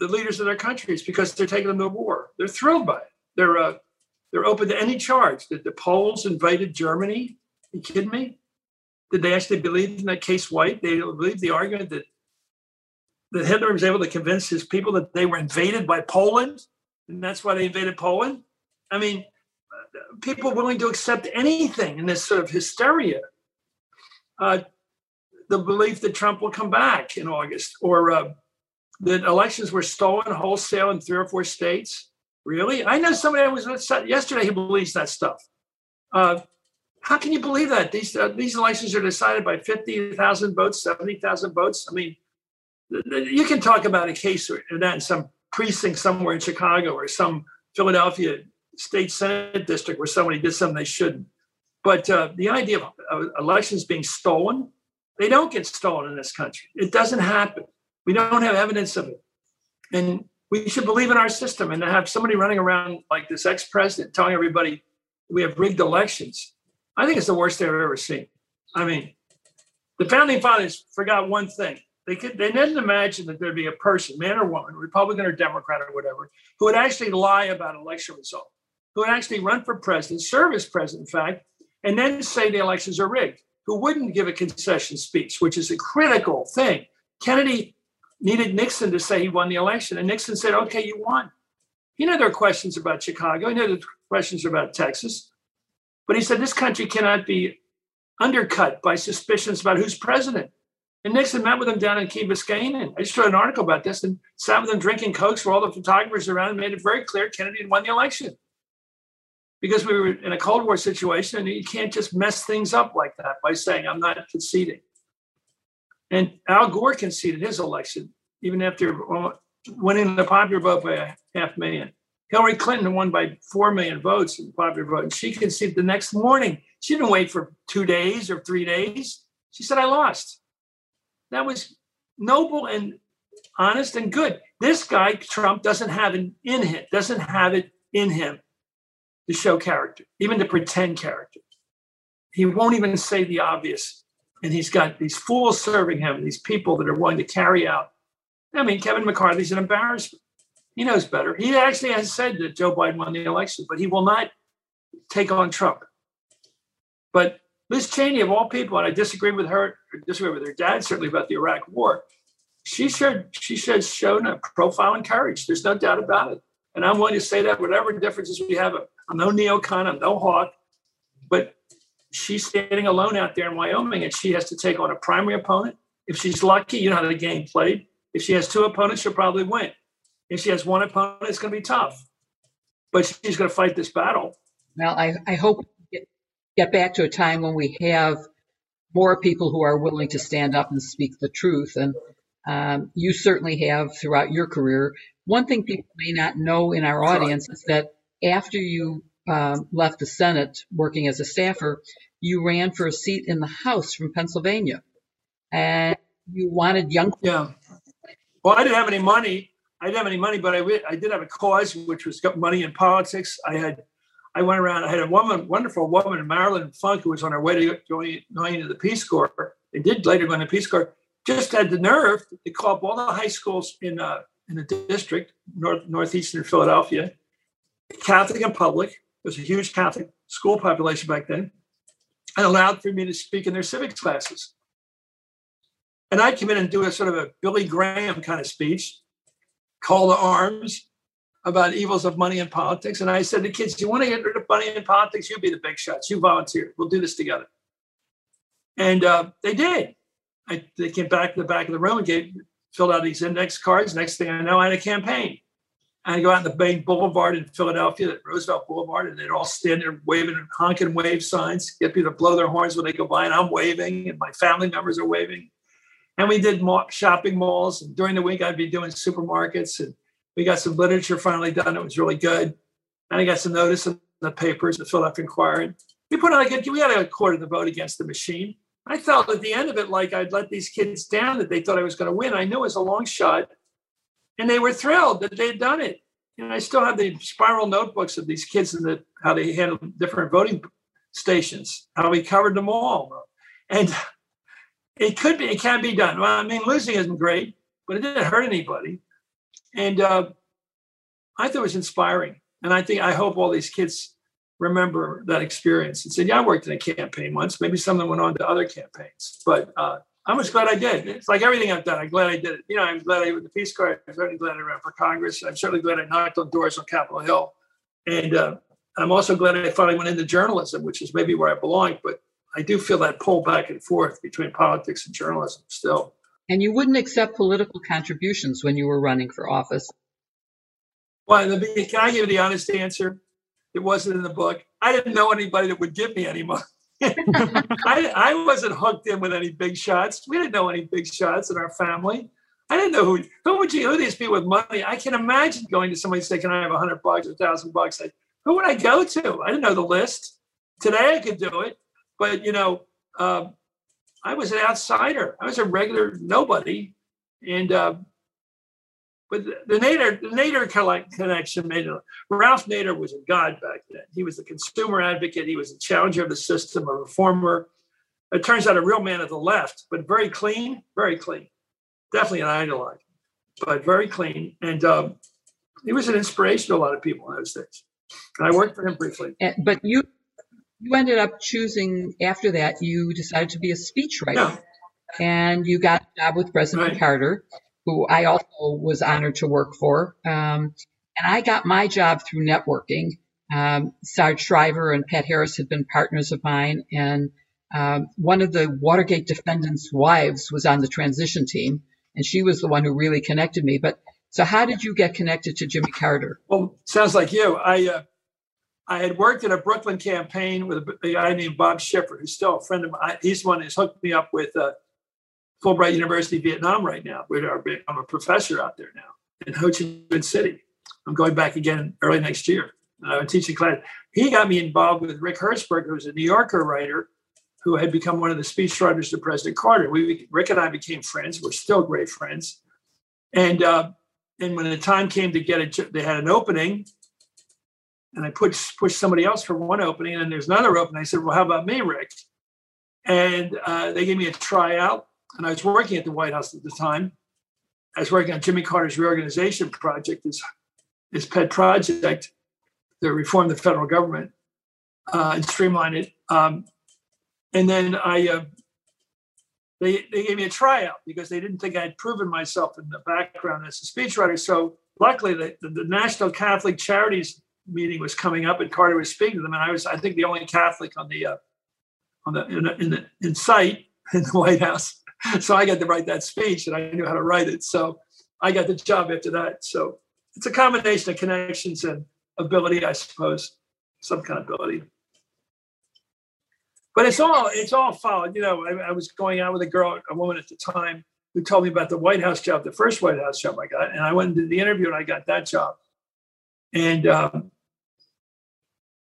the leaders of their countries because they're taking them to war. They're thrilled by it. They're uh, they're open to any charge. Did the Poles invaded Germany? Are you kidding me? Did they actually believe in that case White? They believed the argument that that Hitler was able to convince his people that they were invaded by Poland, and that's why they invaded Poland. I mean, people willing to accept anything in this sort of hysteria. Uh, the belief that Trump will come back in August or uh, that elections were stolen wholesale in three or four states. Really? I know somebody was yesterday who believes that stuff. Uh, how can you believe that? These, uh, these elections are decided by 50,000 votes, 70,000 votes. I mean, you can talk about a case or that in some precinct somewhere in Chicago or some Philadelphia state senate district where somebody did something they shouldn't. But uh, the idea of uh, elections being stolen, they don't get stolen in this country. It doesn't happen. We don't have evidence of it. And we should believe in our system and have somebody running around like this ex president telling everybody we have rigged elections. I think it's the worst thing I've ever seen. I mean, the founding fathers forgot one thing. They could they didn't imagine that there'd be a person, man or woman, Republican or Democrat or whatever, who would actually lie about election result, who would actually run for president, serve as president, in fact, and then say the elections are rigged who wouldn't give a concession speech, which is a critical thing. Kennedy needed Nixon to say he won the election, and Nixon said, okay, you won. He knew there were questions about Chicago, he knew there were questions about Texas, but he said this country cannot be undercut by suspicions about who's president. And Nixon met with him down in Key Biscayne. And I just wrote an article about this and sat with him drinking Cokes where all the photographers around and made it very clear Kennedy had won the election because we were in a Cold War situation, and you can't just mess things up like that by saying, I'm not conceding. And Al Gore conceded his election, even after uh, winning the popular vote by a half million. Hillary Clinton won by 4 million votes in the popular vote, and she conceded the next morning. She didn't wait for two days or three days. She said, I lost. That was noble and honest and good. This guy, Trump, doesn't have it in him, doesn't have it in him to show character, even to pretend character. He won't even say the obvious. And he's got these fools serving him, these people that are willing to carry out. I mean, Kevin McCarthy's an embarrassment. He knows better. He actually has said that Joe Biden won the election, but he will not take on Trump. But Liz Cheney, of all people, and I disagree with her, disagree with her dad certainly about the Iraq War. She should she has shown a profile and courage. There's no doubt about it. And I'm willing to say that whatever differences we have, I'm no neocon, I'm no hawk, but she's standing alone out there in Wyoming and she has to take on a primary opponent. If she's lucky, you know how the game played. If she has two opponents, she'll probably win. If she has one opponent, it's going to be tough. But she's going to fight this battle. Well, I, I hope get, get back to a time when we have more people who are willing to stand up and speak the truth. And um, you certainly have throughout your career. One thing people may not know in our audience is that after you um, left the Senate working as a staffer, you ran for a seat in the House from Pennsylvania. And you wanted young. Yeah. Well, I didn't have any money. I didn't have any money, but I, I did have a cause, which was money in politics. I had, I went around. I had a woman, wonderful woman, Marilyn Funk, who was on her way to going, going into the Peace Corps. They did later go into the Peace Corps. Just had the nerve to call up all the high schools in uh, in the district, north northeastern Philadelphia, Catholic and public. There was a huge Catholic school population back then, and allowed for me to speak in their civics classes. And I'd come in and do a sort of a Billy Graham kind of speech, call to arms about evils of money and politics. And I said to the kids, you want to get rid of money in politics? You be the big shots. You volunteer. We'll do this together. And uh, they did. I, they came back to the back of the room and gave, filled out these index cards. Next thing I know, I had a campaign. I go out in the main boulevard in Philadelphia, at Roosevelt Boulevard, and they'd all stand there waving and honking wave signs, get people to blow their horns when they go by, and I'm waving, and my family members are waving. And we did shopping malls. And during the week, I'd be doing supermarkets. And we got some literature finally done. It was really good. And I got some notice in the papers, the Philadelphia Inquirer. We put out a good, we had a quarter of the vote against the machine. I felt at the end of it like I'd let these kids down that they thought I was going to win. I knew it was a long shot. And they were thrilled that they had done it. And I still have the spiral notebooks of these kids and the, how they handled different voting stations, how we covered them all. And it could be, it can be done. Well, I mean, losing isn't great, but it didn't hurt anybody. And uh, I thought it was inspiring. And I think, I hope all these kids remember that experience and said, yeah, I worked in a campaign once. Maybe some of them went on to other campaigns, but uh, I'm just glad I did. It's like everything I've done. I'm glad I did it. You know, I'm glad I with the Peace Corps. I'm certainly glad I ran for Congress. I'm certainly glad I knocked on doors on Capitol Hill. And uh, I'm also glad I finally went into journalism, which is maybe where I belong. But I do feel that pull back and forth between politics and journalism still. And you wouldn't accept political contributions when you were running for office. Well, can I give you the honest answer? It wasn't in the book. I didn't know anybody that would give me any money. I, I wasn't hooked in with any big shots. We didn't know any big shots in our family. I didn't know who who would you who these people with money. I can imagine going to somebody say, "Can I have a hundred bucks or a thousand bucks?" I, who would I go to? I didn't know the list. Today I could do it. But you know, uh, I was an outsider. I was a regular nobody, and uh, but the, Nader the Nader connection made it. Ralph Nader was a god back then. He was a consumer advocate. He was a challenger of the system, a reformer. It turns out a real man of the left, but very clean, very clean. Definitely an ideologue, but very clean. And um, he was an inspiration to a lot of people in those days. And I worked for him briefly. But you you ended up choosing after that, you decided to be a speechwriter. Yeah. And you got a job with President right. Carter, who I also was honored to work for. Um, and I got my job through networking. Um, Sarge Shriver and Pat Harris had been partners of mine, and um, one of the Watergate defendants' wives was on the transition team, and she was the one who really connected me. But so, how did you get connected to Jimmy Carter? Well, sounds like you. I uh, I had worked in a Brooklyn campaign with a, guy named Bob Shepard, who's still a friend of mine. He's the one who's hooked me up with uh, Fulbright University Vietnam right now. I'm a professor out there now in Ho Chi Minh City. I'm going back again early next year. Uh, teaching class. He got me involved with Rick Hertzberg, who's a New Yorker writer who had become one of the speechwriters to President Carter. We, Rick and I became friends. We're still great friends. And uh, and when the time came to get it, they had an opening and I pushed pushed somebody else for one opening, and then there's another opening. I said, "Well, how about me, Rick?" And uh, they gave me a tryout, and I was working at the White House at the time. I was working on Jimmy Carter's reorganization project, this his pet project to reform the federal government uh, and streamline it. Um, and then I, uh, they, they gave me a tryout because they didn't think I had proven myself in the background as a speechwriter. So luckily, the, the, the National Catholic Charities meeting was coming up, and Carter was speaking to them, and I was, I think, the only Catholic on the uh, on the in, in the in sight in the White House. So I got to write that speech, and I knew how to write it. So I got the job after that. So it's a combination of connections and ability, I suppose, some kind of ability. But it's all it's all followed. You know, I, I, was going out with a girl, a woman at the time, who told me about the White House job, the first White House job I got, and I went and did the interview, and I got that job. And um,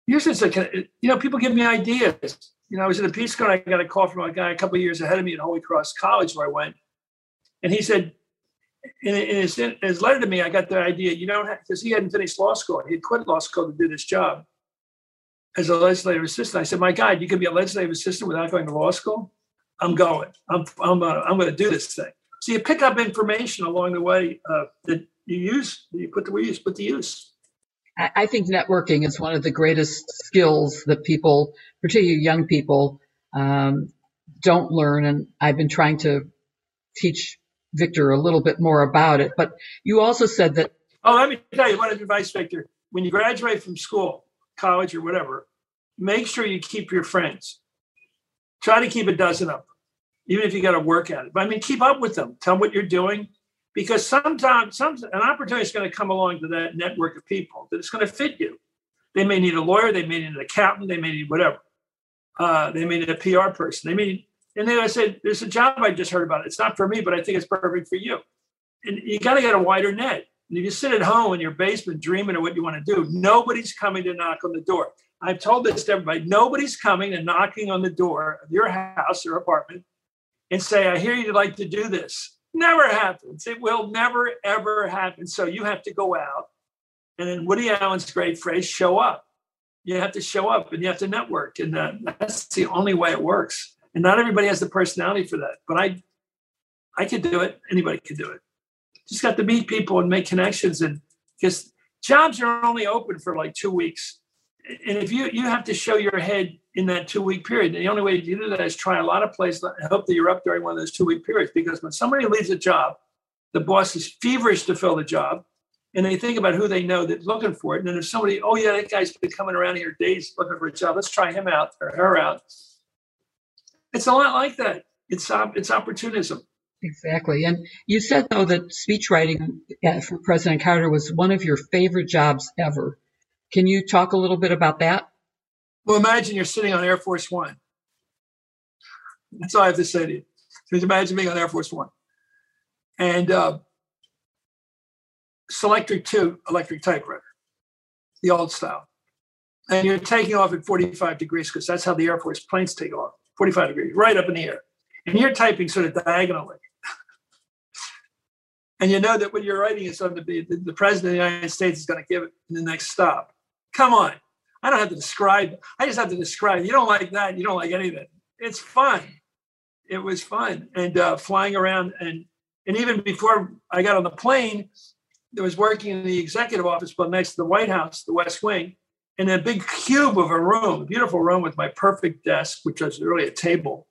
usually it's like you know, people give me ideas. You know, I was in the Peace Corps, I got a call from a guy a couple of years ahead of me at Holy Cross College, where I went, and he said, in, his, in his letter to me, I got the idea. You don't because he hadn't finished law school. He had quit law school to do this job as a legislative assistant. I said, "My God, you can be a legislative assistant without going to law school." I'm going. I'm I'm uh, I'm going to do this thing. So you pick up information along the way uh, that you use. You put the use, put the use. I think networking is one of the greatest skills that people, particularly young people, um, don't learn. And I've been trying to teach Victor a little bit more about it. But you also said that. Oh, let me tell you what advice, Victor. When you graduate from school, college, or whatever, make sure you keep your friends. Try to keep a dozen them, even if you got to work at it. But I mean, keep up with them. Tell them what you're doing, because sometimes some an opportunity is going to come along to that network of people that it's going to fit you. They may need a lawyer, they may need an accountant, they may need whatever. Uh, they may need a PR person. They may and then I said, There's a job I just heard about. It's not for me, but I think it's perfect for you. And you got to get a wider net. And if you sit at home in your basement dreaming of what you want to do, nobody's coming to knock on the door. I've told this to everybody nobody's coming and knocking on the door of your house or apartment and say, I hear you'd like to do this. Never happens. It will never, ever happen. So you have to go out. And then Woody Allen's great phrase, show up. You have to show up and you have to network. And uh, that's the only way it works. And not everybody has the personality for that. But I I could do it. Anybody could do it. Just got to meet people and make connections and because jobs are only open for like two weeks. And if you you have to show your head in that two week period, the only way to do that is try a lot of places and hope that you're up during one of those two week periods. Because when somebody leaves a job, the boss is feverish to fill the job and they think about who they know that's looking for it. And then if somebody, oh yeah, that guy's been coming around here days looking for a job, let's try him out or her out. It's a lot like that. It's it's opportunism. Exactly. And you said though that speechwriting uh, for President Carter was one of your favorite jobs ever. Can you talk a little bit about that? Well, imagine you're sitting on Air Force One. That's all I have to say to you. Just imagine being on Air Force One. And uh, Selectric 2 electric typewriter, the old style. And you're taking off at 45 degrees because that's how the Air Force planes take off. 45 degrees, right up in the air. And you're typing sort of diagonally. and you know that what you're writing is going to be the, the president of the United States is going to give it in the next stop. Come on. I don't have to describe. I just have to describe. You don't like that. You don't like anything. It's fun. It was fun. And uh, flying around and and even before I got on the plane, there was working in the executive office, but next to the White House, the West Wing in a big cube of a room, a beautiful room with my perfect desk, which was really a table.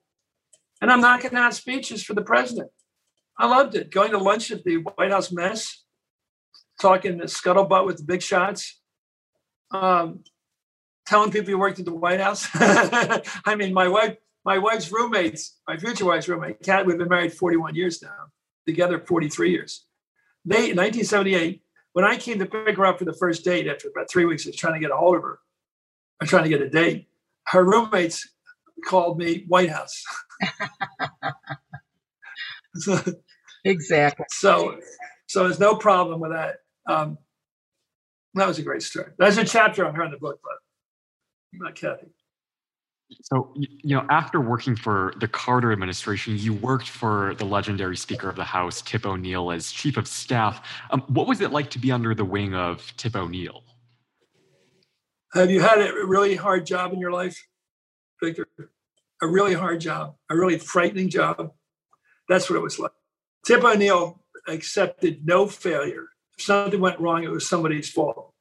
And I'm knocking out speeches for the president. I loved it. Going to lunch at the White House mess, talking the scuttlebutt with the big shots, um, telling people you worked at the White House. I mean, my wife, my wife's roommates, my future wife's roommate, Kat, we've been married 41 years now, together 43 years. They, in 1978, when I came to pick her up for the first date after about three weeks of trying to get a hold of her, I'm trying to get a date, her roommates called me White House. so, exactly. So, so there's no problem with that. Um, that was a great story. There's a chapter on her in the book, but not Kathy. So, you know, after working for the Carter administration, you worked for the legendary Speaker of the House, Tip O'Neill, as chief of staff. Um, what was it like to be under the wing of Tip O'Neill? Have you had a really hard job in your life, Victor? A really hard job, a really frightening job. That's what it was like. Tip O'Neill accepted no failure. If something went wrong, it was somebody's fault.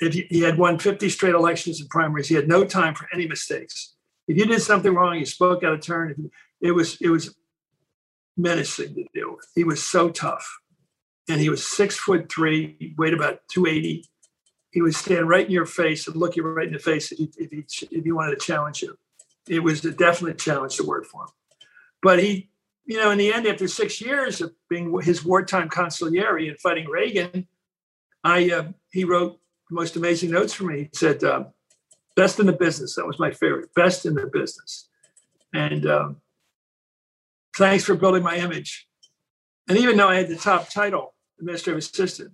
If he, had won 50 straight elections and primaries, he had no time for any mistakes. If you did something wrong, you spoke out of turn. It was it was menacing to deal with. He was so tough, and he was six foot three, he weighed about 280. He would stand right in your face and look you right in the face if he, if he, if he wanted to challenge you. It was a definite challenge to work for him. But he you know, in the end, after six years of being his wartime consigliere and fighting Reagan, I uh, he wrote the most amazing notes for me. He said, uh, "Best in the business." That was my favorite. Best in the business. And um, thanks for building my image. And even though I had the top title, administrative assistant,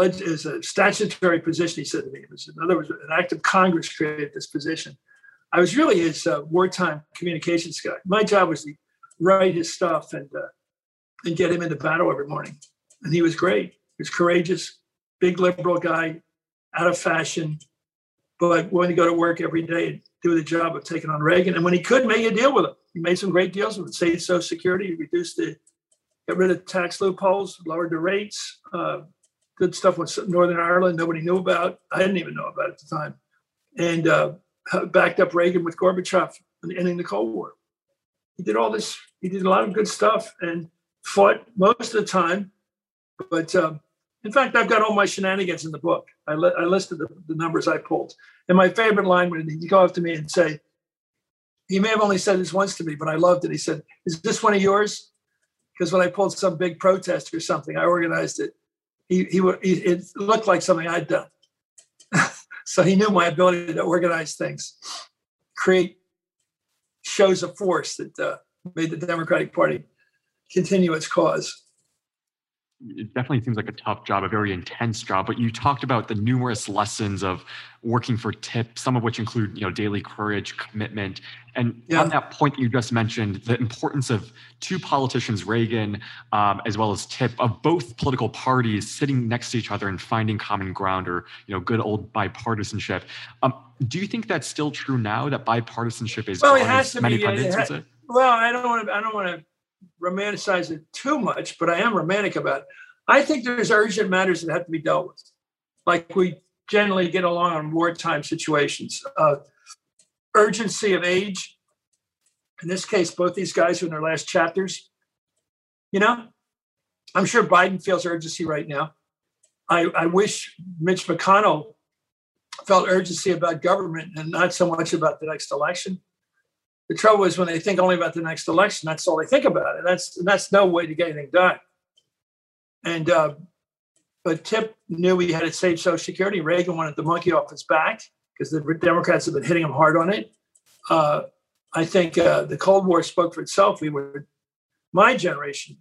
as a statutory position. He said to me, it was in other words, an act of Congress created this position. I was really his uh, wartime communications guy. My job was to write his stuff and uh, and get him into battle every morning. And he was great. He was courageous, big liberal guy, out of fashion, but willing to go to work every day and do the job of taking on Reagan. And when he could, make a deal with him. He made some great deals with state Social Security, reduced the, got rid of tax loopholes, lowered the rates. Uh, good stuff with Northern Ireland nobody knew about. I didn't even know about at the time. And uh, backed up Reagan with Gorbachev and ending the Cold War he did all this. He did a lot of good stuff and fought most of the time. But um, in fact, I've got all my shenanigans in the book. I, li- I listed the, the, numbers I pulled. And my favorite line when he'd go up to me and say, he may have only said this once to me, but I loved it. He said, Is this one of yours? Because when I pulled some big protest or something, I organized it. He, he, he it looked like something I'd done. so he knew my ability to organize things, create shows a force that uh, made the Democratic Party continue its cause. It definitely seems like a tough job, a very intense job. But you talked about the numerous lessons of working for TIP, some of which include, you know, daily courage, commitment, and yeah. on that point that you just mentioned, the importance of two politicians, Reagan um, as well as TIP, of both political parties sitting next to each other and finding common ground, or you know, good old bipartisanship. Um, do you think that's still true now? That bipartisanship is well, it has to be. It Well, I don't want to. I don't want to romanticize it too much, but I am romantic about it. I think there's urgent matters that have to be dealt with, like we generally get along on wartime situations. Uh, urgency of age. In this case, both these guys are in their last chapters. You know, I'm sure Biden feels urgency right now. I, I wish Mitch McConnell felt urgency about government and not so much about the next election. The trouble is when they think only about the next election, that's all they think about. And that's and that's no way to get anything done. And uh, but Tip knew he had to save Social Security. Reagan wanted the monkey off his back because the Democrats have been hitting him hard on it. Uh, I think uh, the Cold War spoke for itself. We were my generation.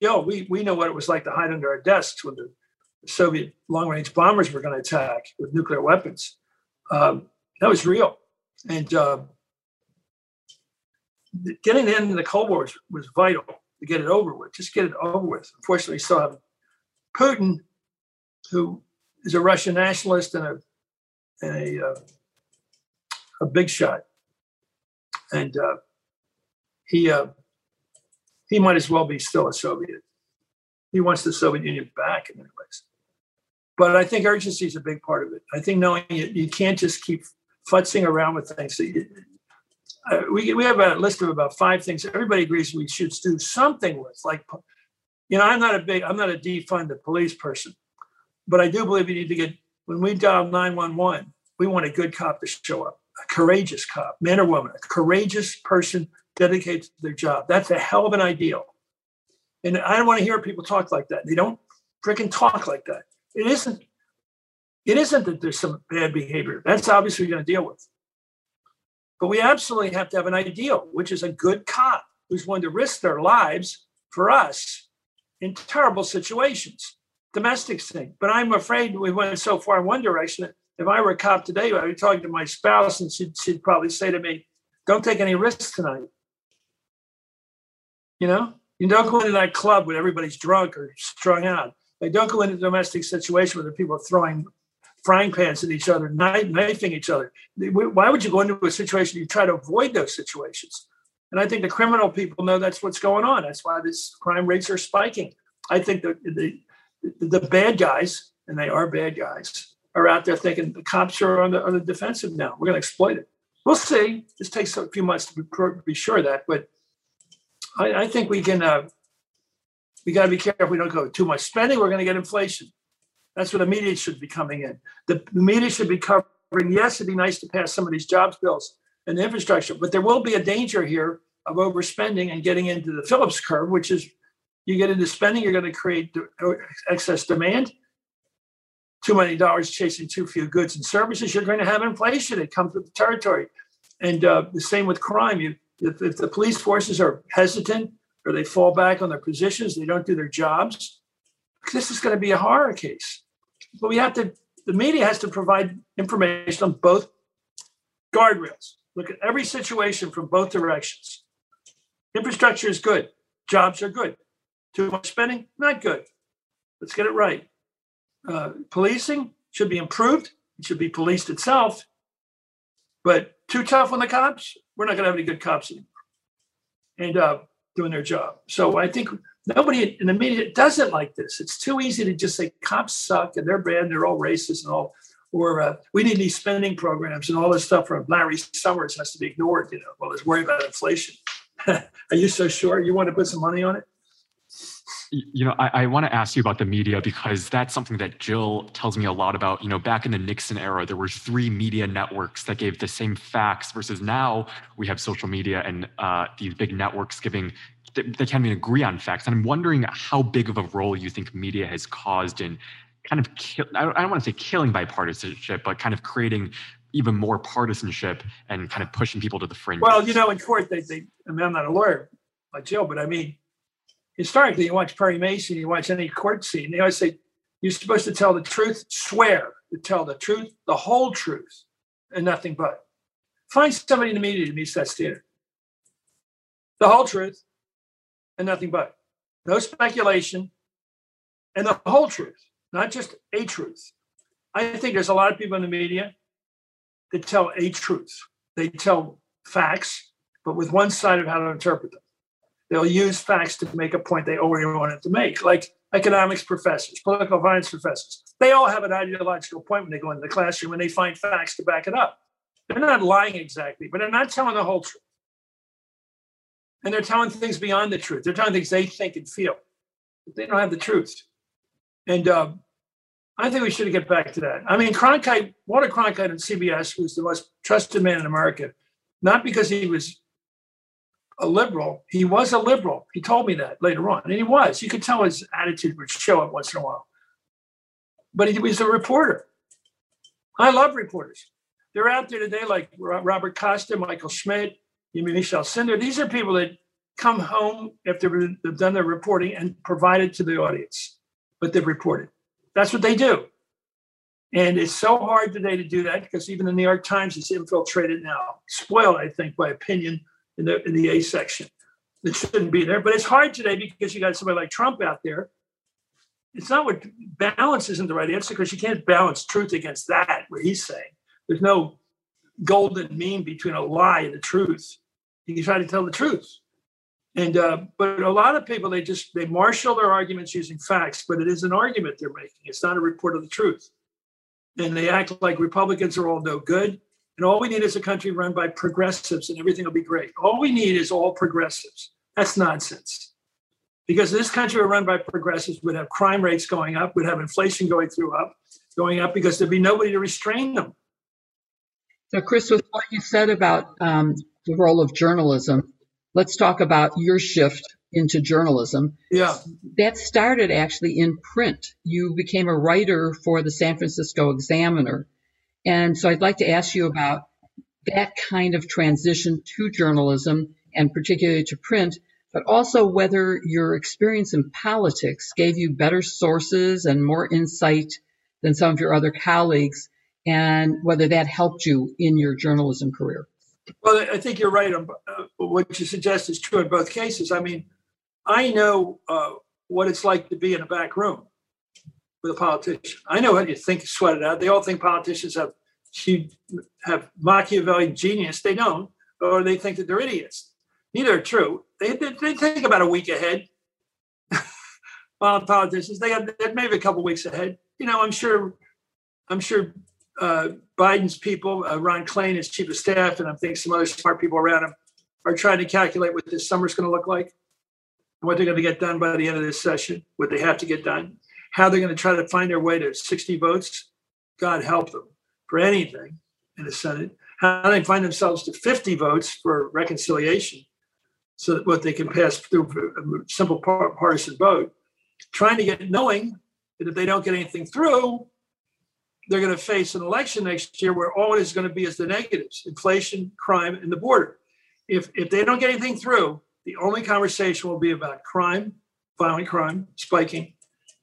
Yo, we we know what it was like to hide under our desks when the Soviet long-range bombers were going to attack with nuclear weapons. Um, that was real, and uh, getting the end of the Cold War was, was, vital to get it over with. Just get it over with. Unfortunately, still have Putin, who is a Russian nationalist and a and a uh, a big shot, and uh, he uh, he might as well be still a Soviet. He wants the Soviet Union back in many ways. But I think urgency is a big part of it. I think knowing you, you can't just keep futzing around with things. Uh, we, we have a list of about five things everybody agrees we should do something with. Like, you know, I'm not a big, I'm not a defund the police person, but I do believe you need to get, when we dial 911, we want a good cop to show up, a courageous cop, man or woman, a courageous person dedicated to their job. That's a hell of an ideal. And I don't want to hear people talk like that. They don't freaking talk like that. It isn't. It isn't that there's some bad behavior. That's obviously going to deal with. But we absolutely have to have an ideal, which is a good cop who's willing to risk their lives for us in terrible situations, domestic thing. But I'm afraid we went so far in one direction that if I were a cop today, I'd be talking to my spouse and she'd, she'd probably say to me, don't take any risks tonight. You know, you don't go into that club when everybody's drunk or strung out. They don't go into a domestic situation where the people are throwing frying pans at each other, knifing each other. Why would you go into a situation you try to avoid those situations? And I think the criminal people know that's what's going on. That's why these crime rates are spiking. I think that the the bad guys, and they are bad guys, are out there thinking the cops are on the, on the defensive now. We're going to exploit it. We'll see. This takes a few months to be, be sure of that, but I, I think we can. Uh, we got to be careful. We don't go too much spending. We're going to get inflation. That's what the media should be coming in. The, media should be covering. Yes, it'd be nice to pass some of these jobs bills and infrastructure, but there will be a danger here of overspending and getting into the Phillips curve, which is you get into spending, you're going to create excess demand. Too many dollars chasing too few goods and services. You're going to have inflation. It comes with the territory, and uh, the same with crime. You, if, if the police forces are hesitant or they fall back on their positions, they don't do their jobs. This is going to be a horror case. But we have to. The media has to provide information on both guardrails. Look at every situation from both directions. Infrastructure is good. Jobs are good. Too much spending, not good. Let's get it right. Uh, policing should be improved. It should be policed itself. But too tough on the cops, we're not going to have any good cops anymore. And uh, doing their job. So I think nobody in the media does it like this. It's too easy to just say cops suck and they're bad and they're all racist and all. Or uh, we need these spending programs and all this stuff from Larry Summers has to be ignored. You know, well, let's worry about inflation. Are you so sure you want to put some money on it? You know, I, I want to ask you about the media because that's something that Jill tells me a lot about. You know, back in the Nixon era, there were three media networks that gave the same facts, versus now we have social media and uh, these big networks giving they, they can't even agree on facts. And I'm wondering how big of a role you think media has caused in kind of kill, I don't want to say killing bipartisanship, but kind of creating even more partisanship and kind of pushing people to the fringe. Well, you know, in court, they, they I mean, I'm not a lawyer like Jill, but I mean, historically, you watch Perry Mason, you watch any court scene, they always say, you're supposed to tell the truth, swear to tell the truth, the whole truth, and nothing but. Find somebody in the media that meets that standard. The whole truth and nothing but. No speculation and the whole truth, not just a truth. I think there's a lot of people in the media that tell a truth. They tell facts, but with one side of how to interpret them. They'll use facts to make a point they already wanted to make, like economics professors, political science professors. They all have an ideological point when they go into the classroom and they find facts to back it up. They're not lying exactly, but they're not telling the whole truth. And they're telling things beyond the truth. They're telling things they think and feel. But they don't have the truth. And uh, I think we should get back to that. I mean, Cronkite, Walter Cronkite on CBS was the most trusted man in America, not because he was a liberal. He was a liberal. He told me that later on, and he was. You could tell his attitude would show up once in a while. But he was a reporter. I love reporters. They're out there today, like Robert Costa, Michael Schmidt, Michelle Cinder. These are people that come home after they've done their reporting and provide it to the audience, but they've reported. That's what they do. And it's so hard today to do that because even the New York Times is infiltrated now, spoiled, I think, by opinion in the in the A section. It shouldn't be there, but it's hard today because you got somebody like Trump out there. It's not what balance isn't the right answer because you can't balance truth against that. What he's saying, there's no golden mean between a lie and the truth. You try to tell the truth, and uh, but a lot of people they just they marshal their arguments using facts, but it is an argument they're making. It's not a report of the truth, and they act like Republicans are all no good and all we need is a country run by progressives and everything will be great. All we need is all progressives. That's nonsense. Because this country run by progressives would have crime rates going up, would have inflation going through up, going up because there'd be nobody to restrain them. So, Chris, with what you said about um, the role of journalism, let's talk about your shift into journalism. Yeah. That started actually in print. You became a writer for the San Francisco Examiner. And so I'd like to ask you about that kind of transition to journalism and particularly to print, but also whether your experience in politics gave you better sources and more insight than some of your other colleagues, and whether that helped you in your journalism career. Well, I think you're right. Uh, what you suggest is true in both cases. I mean, I know uh, what it's like to be in a back room with a politician. I know how you think sweat it out. They all think politicians have huge, have Machiavellian genius. They don't, or they think that they're idiots. Neither are true. They, they, they think about a week ahead. Well, politicians, they got maybe a couple weeks ahead. You know, I'm sure, I'm sure uh, Biden's people, uh, Ron Klain, his chief of staff, and I'm thinking some other smart people around him, are trying to calculate what this summer's going to look like, what they're going to get done by the end of this session, what they have to get done, how they're going to try to find their way to 60 votes. God help them for anything in the Senate. How they find themselves to 50 votes for reconciliation, so that what they can pass through a simple partisan vote. Trying to get knowing that if they don't get anything through, they're going to face an election next year where all it is going to be is the negatives inflation, crime, and the border. If, if they don't get anything through, the only conversation will be about crime, violent crime spiking,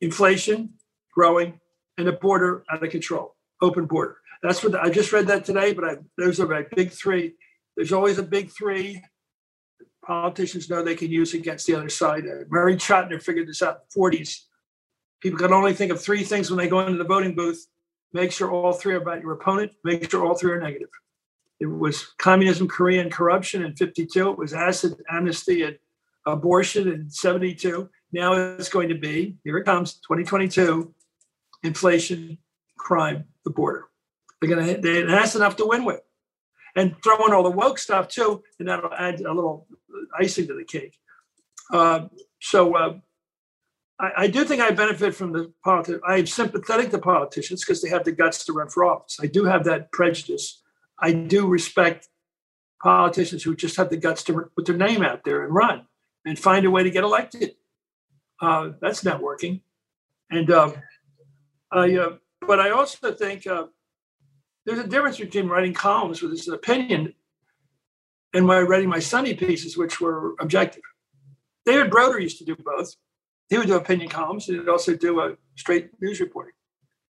inflation growing, and the border out of control, open border. That's what the, I just read that today, but I, those are my big three. There's always a big three. Politicians know they can use against the other side. Uh, Murray Chotiner figured this out in the 40s. People can only think of three things when they go into the voting booth Make sure all three are about your opponent. Make sure all three are negative. It was communism, Korea, and corruption in 52. It was acid, amnesty, and abortion in 72. Now it's going to be, here it comes, 2022, inflation, crime, the border. They're going to, they, that's enough to win with. And throw in all the woke stuff too, and that'll add a little icing to the cake. Uh, so uh, I, I, do think I benefit from the politics. I am sympathetic to politicians because they have the guts to run for office. I do have that prejudice. I do respect politicians who just have the guts to put their name out there and run and find a way to get elected. Uh, that's networking. And um, I, uh, but I also think uh, there's a difference between writing columns with an opinion and my writing my Sunday pieces, which were objective. David Broder used to do both he would do opinion columns. He'd also do a straight news reporting.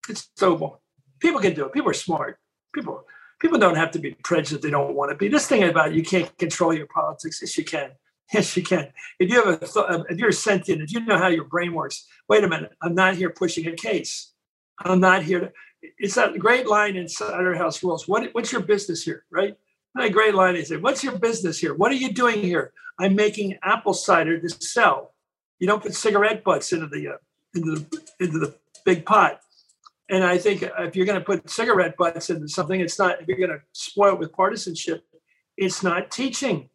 It's doable. People can do it. People are smart. People people don't have to be prejudiced they don't want to be. This thing about you can't control your politics. Yes, you can. Yes, you can. If you have a th- if you're sentient, if you know how your brain works. Wait a minute. I'm not here pushing a case. I'm not here to. It's that great line in Cider House Rules. What, what's your business here, right? a great line. They say, "What's your business here? What are you doing here? I'm making apple cider to sell." You don't put cigarette butts into the uh, into the into the big pot. And I think if you're going to put cigarette butts into something, it's not. If you're going to spoil it with partisanship, it's not teaching.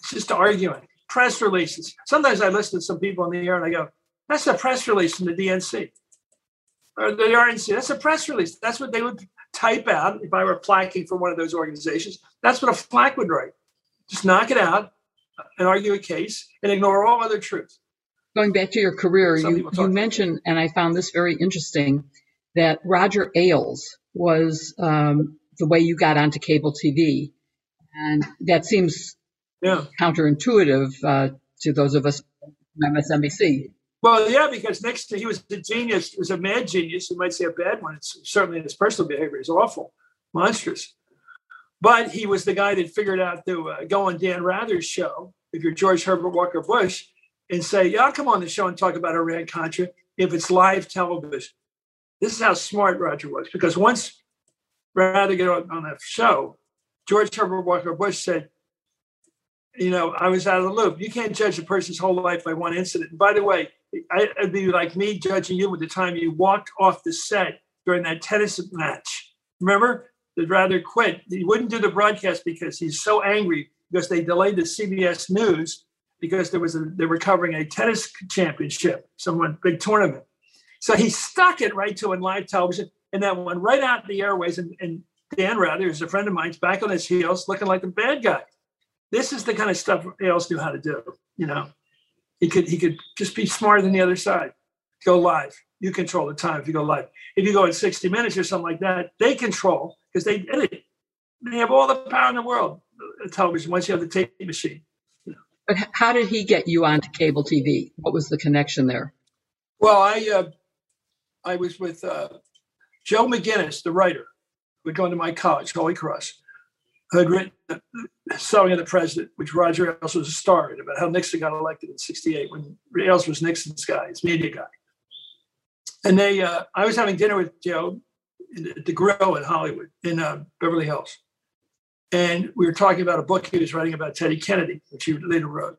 It's just arguing. Press releases. Sometimes I listen to some people in the air and I go, "That's a press release from the DNC or the RNC. That's a press release. That's what they would type out if I were placking for one of those organizations. That's what a flack would write. Just knock it out and argue a case and ignore all other truth going back to your career, you, you mentioned, and I found this very interesting, that Roger Ailes was um, the way you got onto cable TV. And that seems yeah. counterintuitive uh, to those of us from MSNBC. Well, yeah, because next to he was a genius, he was a mad genius. You might say a bad one. It's certainly his personal behavior is awful, monstrous. But he was the guy that figured out to uh, go on Dan Rather's show. If you're George Herbert Walker Bush, and say, yeah, I'll come on the show and talk about Iran Contra if it's live television. This is how smart Roger was because once Rather got on, on that show, George Herbert Walker Bush said, you know, I was out of the loop. You can't judge a person's whole life by one incident. And by the way, I, it'd be like me judging you with the time you walked off the set during that tennis match. Remember? That rather quit. He wouldn't do the broadcast because he's so angry because they delayed the CBS News because there was a, they were covering a tennis championship, someone big tournament. So he stuck it right to in live television, and that went right out the airways. And, and Dan Rather, who's a friend of mine, is back on his heels, looking like the bad guy. This is the kind of stuff Ailes knew how to do. You know, he could he could just be smarter than the other side. Go live. You control the time if you go live. If you go in 60 minutes or something like that, they control because they edit. They have all the power in the world. Television once you have the tape machine. But how did he get you onto cable TV? What was the connection there? Well, I uh, I was with uh, Joe McGinniss, the writer, who had gone to my college, Holy Cross, who had written Selling of the President, which Roger Ailes was a star in, about how Nixon got elected in 68 when Ailes was Nixon's guy, his media guy. And they, uh, I was having dinner with Joe at the Grill in Hollywood, in uh, Beverly Hills. And we were talking about a book he was writing about Teddy Kennedy, which he later wrote.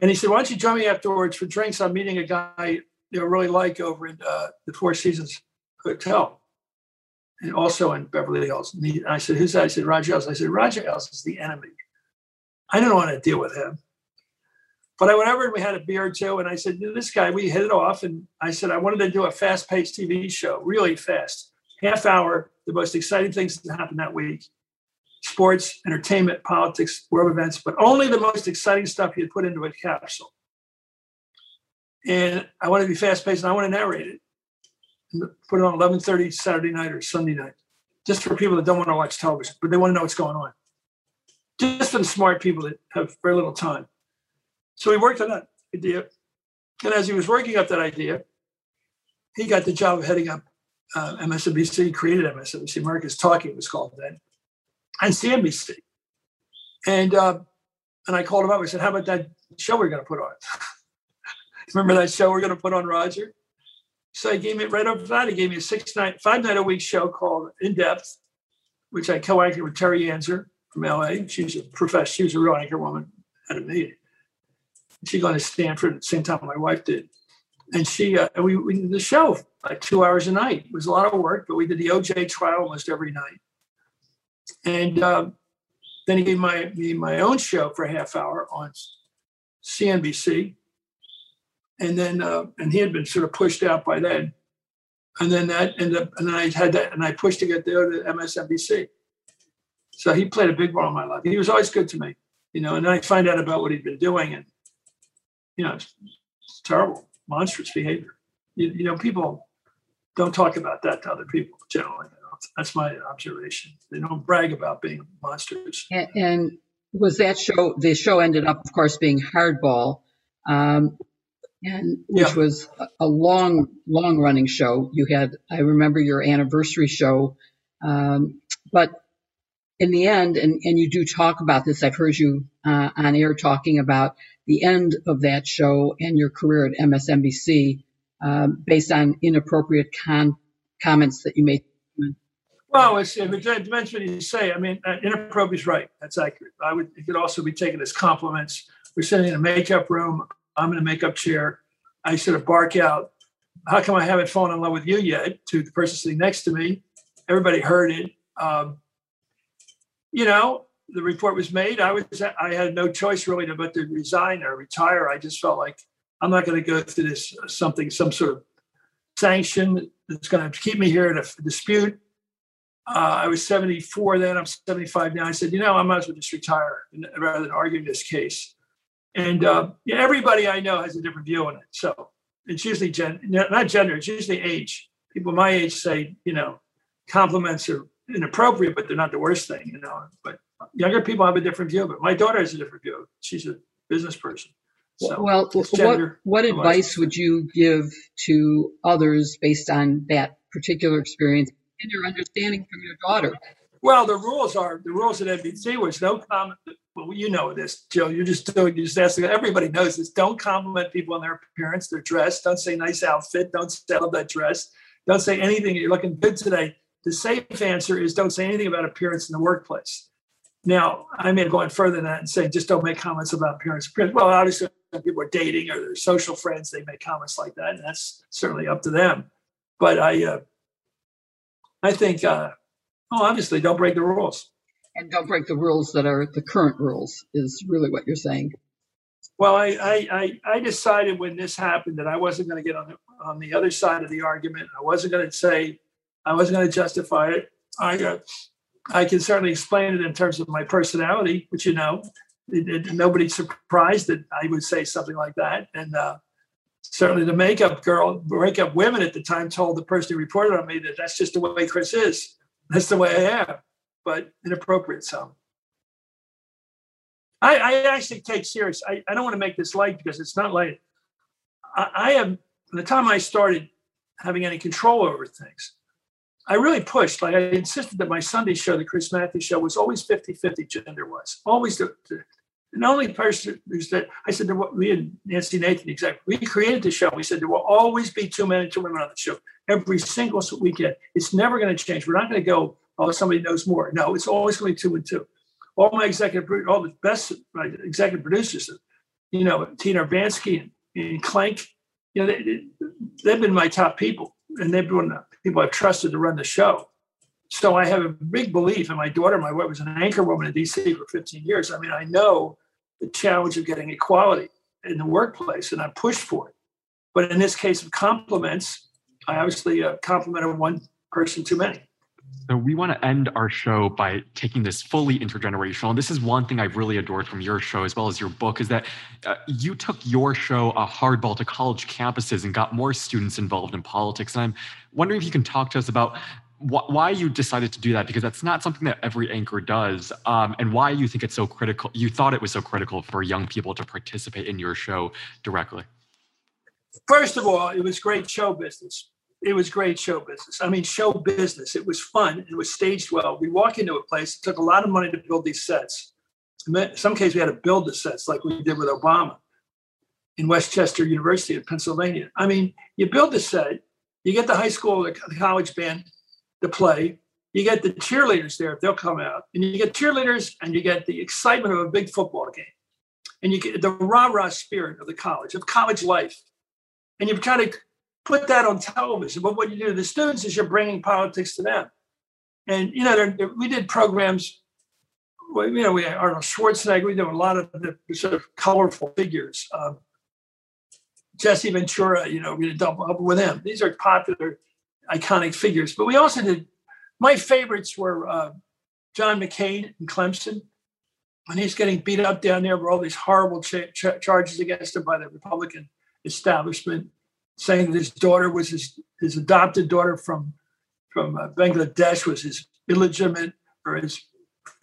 And he said, "Why don't you join me afterwards for drinks? I'm meeting a guy you know really like over in uh, the Four Seasons Hotel, and also in Beverly Hills." And, he, I said, "Who's that?" I said, "Roger Ailes." I said, "Roger Ailes is the enemy. I don't want to deal with him." But I went over and we had a beer or two, and I said, "This guy, we hit it off." And I said, "I wanted to do a fast-paced TV show, really fast, half hour, the most exciting things that happened that week." sports, entertainment, politics, world events, but only the most exciting stuff you put into a capsule. And I want to be fast paced and I want to narrate it. Put it on 11:30 Saturday night or Sunday night, just for people that don't want to watch television, but they want to know what's going on. Just for the smart people that have very little time. So he worked on that idea. And as he was working up that idea, he got the job of heading up uh, MSNBC, created MSNBC. America's Talking was called then and CNBC. And uh, and I called him up. I said, "How about that show we're going to put on? Remember that show we're going to put on, Roger?" So he gave me right over that. He gave me a six night, five night a week show called In Depth, which I co-anchored with Terry Anzur from LA. She's a professor. She was a real anchor woman at a meeting. She got to Stanford at the same time my wife did. And she uh, and we, we did the show like two hours a night. It was a lot of work, but we did the OJ trial almost every night. And uh, then he gave my, me my own show for a half hour on CNBC. And then, uh, and he had been sort of pushed out by then. And then that ended up, and then I had that, and I pushed to get there to MSNBC. So he played a big role in my life. He was always good to me, you know. And then I find out about what he'd been doing, and you know, it's, it's terrible, monstrous behavior. You, you know, people don't talk about that to other people generally. That's my observation. They don't brag about being monsters. And, and was that show? The show ended up, of course, being Hardball, um, and which yeah. was a long, long running show. You had, I remember your anniversary show, um, but in the end, and, and you do talk about this. I've heard you uh, on air talking about the end of that show and your career at MSNBC um, based on inappropriate con- comments that you made well, it's, it depends what you say. I mean, uh, inappropriate is right. That's accurate. I would. It could also be taken as compliments. We're sitting in a makeup room. I'm in a makeup chair. I sort of bark out, "How come I haven't fallen in love with you yet?" To the person sitting next to me. Everybody heard it. Um, you know, the report was made. I was. I had no choice really but to resign or retire. I just felt like I'm not going to go through this something, some sort of sanction that's going to keep me here in a dispute uh, I was 74 then, I'm 75 now. I said, you know, I might as well just retire rather than argue this case. And uh, yeah, everybody I know has a different view on it. So it's usually gen- not gender, it's usually age. People my age say, you know, compliments are inappropriate, but they're not the worst thing, you know. But younger people have a different view. But my daughter has a different view. She's a business person. So well, what, what advice would you give to others based on that particular experience and your understanding from your daughter? Well, the rules are the rules at NBC was no comment. Well, you know this, Joe. You're just doing you just asking. Everybody knows this. Don't compliment people on their appearance, their dress. Don't say nice outfit. Don't say that dress. Don't say anything. You're looking good today. The safe answer is don't say anything about appearance in the workplace. Now, I may have gone further than that and say just don't make comments about appearance. Well, obviously, people are dating or their social friends, they make comments like that, and that's certainly up to them. But I, uh, I think, uh, oh, obviously, don't break the rules. And don't break the rules that are the current rules, is really what you're saying. Well, I, I, I, decided when this happened that I wasn't going to get on the, on the other side of the argument. I wasn't going to say, I wasn't going to justify it. I, uh, I can certainly explain it in terms of my personality, which you know, it, it, nobody's surprised that I would say something like that. And uh, certainly the makeup girl, makeup women at the time told the person who reported on me that that's just the way Chris is. That's the way I am, but inappropriate some. I, I actually take serious. I, I don't want to make this light because it's not light. I, I am, the time I started having any control over things, I really pushed. Like I insisted that my Sunday show, the Chris Matthews show, was always 50 50 gender wise. Always the, the, the only person who's that I said there were, me and Nancy Nathan exactly we created the show. We said there will always be two men and two women on the show every single weekend. It's never going to change. We're not going to go oh somebody knows more. No, it's always going two and two. All my executive all the best executive producers you know, Tina Urbanski and, and Klenk, you know, they, they've been my top people and they've been the people I've trusted to run the show. So I have a big belief in my daughter. My wife was an anchor woman in DC for 15 years. I mean, I know the challenge of getting equality in the workplace and I pushed for it. But in this case of compliments, I obviously uh, complimented one person too many. So we want to end our show by taking this fully intergenerational. This is one thing I've really adored from your show as well as your book is that uh, you took your show a hardball to college campuses and got more students involved in politics. And I'm wondering if you can talk to us about wh- why you decided to do that because that's not something that every anchor does, um, and why you think it's so critical. You thought it was so critical for young people to participate in your show directly. First of all, it was great show business it was great show business. I mean, show business. It was fun. It was staged well. We walk into a place. It took a lot of money to build these sets. In some cases, we had to build the sets like we did with Obama in West Chester University of Pennsylvania. I mean, you build the set, you get the high school, the college band to play, you get the cheerleaders there they'll come out, and you get cheerleaders and you get the excitement of a big football game, and you get the rah rah spirit of the college, of college life. And you try to put that on television. But what you do to the students is you're bringing politics to them. And you know, they're, they're, we did programs. Well, you know, we Arnold Schwarzenegger. We did a lot of the sort of colorful figures. Um, Jesse Ventura. You know, we did double up with him. These are popular, iconic figures. But we also did. My favorites were uh, John McCain in Clemson. And he's getting beat up down there with all these horrible ch- ch- charges against him by the Republican establishment saying that his daughter was his, his adopted daughter from from uh, Bangladesh was his illegitimate or his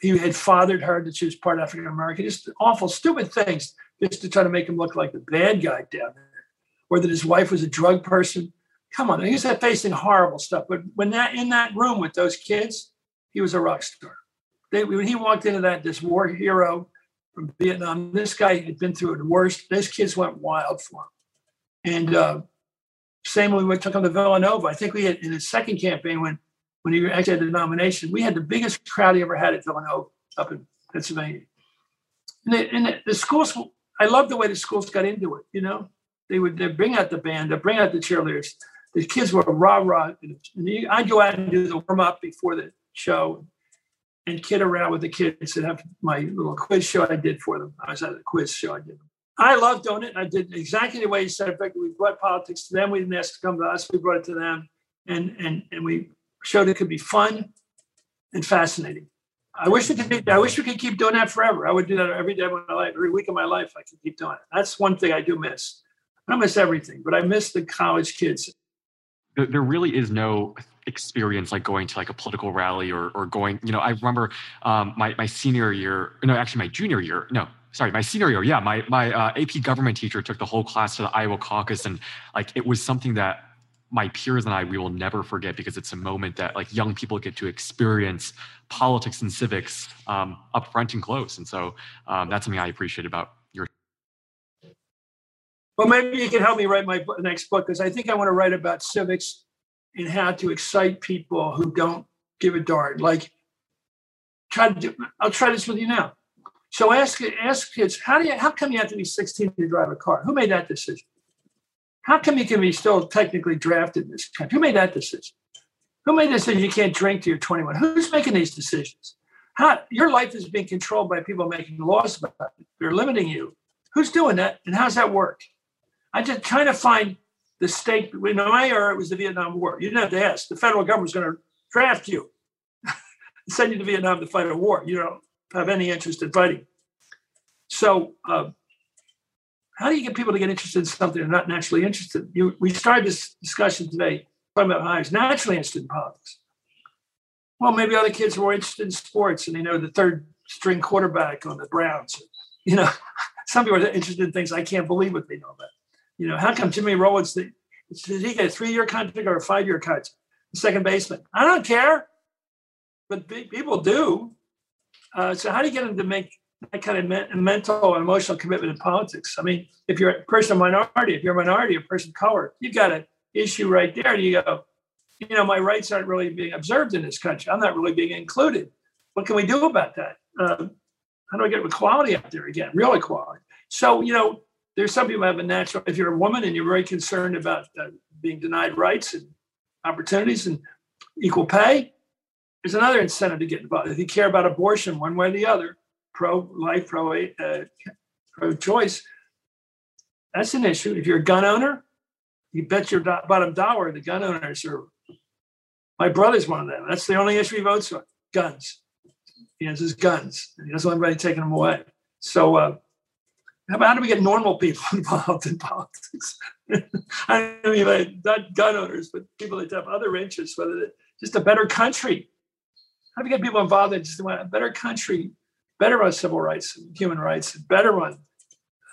he had fathered her that she was part African American. Just awful, stupid things just to try to make him look like the bad guy down there, or that his wife was a drug person. Come on, he's facing horrible stuff. But when that in that room with those kids, he was a rock star. They, when he walked into that, this war hero from Vietnam, this guy had been through the worst. Those kids went wild for him, and uh, same when we took him to Villanova. I think we had in his second campaign when when he actually had the nomination, we had the biggest crowd he ever had at Villanova up in Pennsylvania. And, the, and the, the schools, I love the way the schools got into it. You know, they would they bring out the band, they bring out the cheerleaders. The kids were rah rah. And I'd go out and do the warm up before the show and kid around with the kids and have my little quiz show I did for them. I was at a quiz show I did. I loved doing it. And I did exactly the way you said. Fact, we brought politics to them. We didn't ask to come to us. We brought it to them, and and and we showed it could be fun and fascinating. I wish we could. I wish we could keep doing that forever. I would do that every day of my life, every week of my life. I could keep doing it. That's one thing I do miss. I miss everything, but I miss the college kids. There really is no experience like going to like a political rally or or going. You know, I remember um, my my senior year. No, actually, my junior year. No, sorry, my senior year, yeah, my my uh, AP government teacher took the whole class to the Iowa caucus, and like it was something that my peers and I we will never forget because it's a moment that like young people get to experience politics and civics um, up front and close, and so um, that's something I appreciate about your. Well, maybe you can help me write my next book because I think I want to write about civics and how to excite people who don't give a darn. Like, try to do. I'll try this with you now so ask ask kids, how do you how come you have to be 16 to drive a car? Who made that decision? How come you can be still technically drafted in this country? Who made that decision? Who made the decision you can't drink till you're 21? Who's making these decisions? How your life is being controlled by people making laws about it. They're limiting you. Who's doing that? And how's that work? I'm just trying to find the stake. In my era, it was the Vietnam War. You didn't have to ask. The federal government's going to draft you, send you to Vietnam to fight a war. You know, have any interest in fighting. So, uh, how do you get people to get interested in something they're not naturally interested? You, we started this discussion today talking about how he's naturally interested in politics. Well, maybe other kids are interested in sports and they know the third string quarterback on the Browns. You know, some people are interested in things I can't believe what they know about. You know, how come Jimmy Rollins, did he get a three year contract or a five year contract? Second baseman. I don't care, but people do. Uh, so how do you get them to make that kind of me- mental and emotional commitment in politics? I mean, if you're a person of minority, if you're a minority, a person of color, you've got an issue right there. And you go, you know, my rights aren't really being observed in this country. I'm not really being included. What can we do about that? Um, how do I get equality out there again? Real equality. So, you know, there's some people have a natural, if you're a woman and you're very concerned about uh, being denied rights and opportunities and equal pay, there's another incentive to get involved. If you care about abortion one way or the other, pro life, pro uh, pro choice, that's an issue. If you're a gun owner, you bet your bottom dollar the gun owners are. My brother's one of them. That's the only issue he votes on guns. He has his guns. And he doesn't want anybody taking them away. So, uh, how, how do we get normal people involved in politics? I mean, like, not gun owners, but people that have other interests, whether it's just a better country. How do we get people involved in just want a better country, better on civil rights and human rights, better on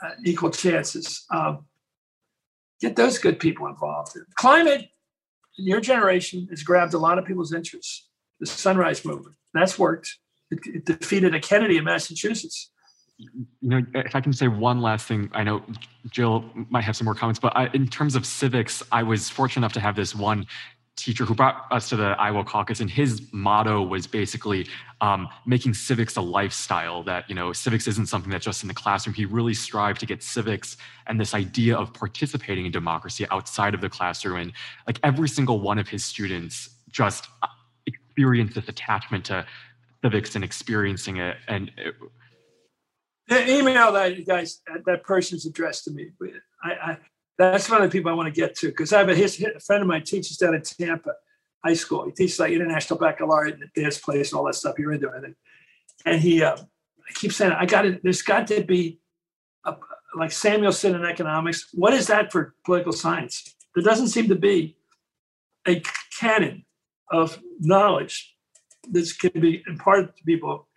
uh, equal chances? Um, get those good people involved. Climate, your generation has grabbed a lot of people's interests. The Sunrise Movement, that's worked. It, it defeated a Kennedy in Massachusetts you know, if I can say one last thing, I know Jill might have some more comments, but I, in terms of civics, I was fortunate enough to have this one teacher who brought us to the Iowa caucus, and his motto was basically um, making civics a lifestyle. That you know, civics isn't something that's just in the classroom. He really strived to get civics and this idea of participating in democracy outside of the classroom, and like every single one of his students just uh, experienced this attachment to civics and experiencing it, and. It, the email that guys that person's addressed to me. I, I that's one of the people I want to get to because I have a, his, a friend of mine teaches down in Tampa High School. He teaches like international baccalaureate and dance plays and all that stuff. You're into it, and he uh, I keep saying I got it. There's got to be a, like Samuelson in economics. What is that for political science? There doesn't seem to be a canon of knowledge that can be imparted to people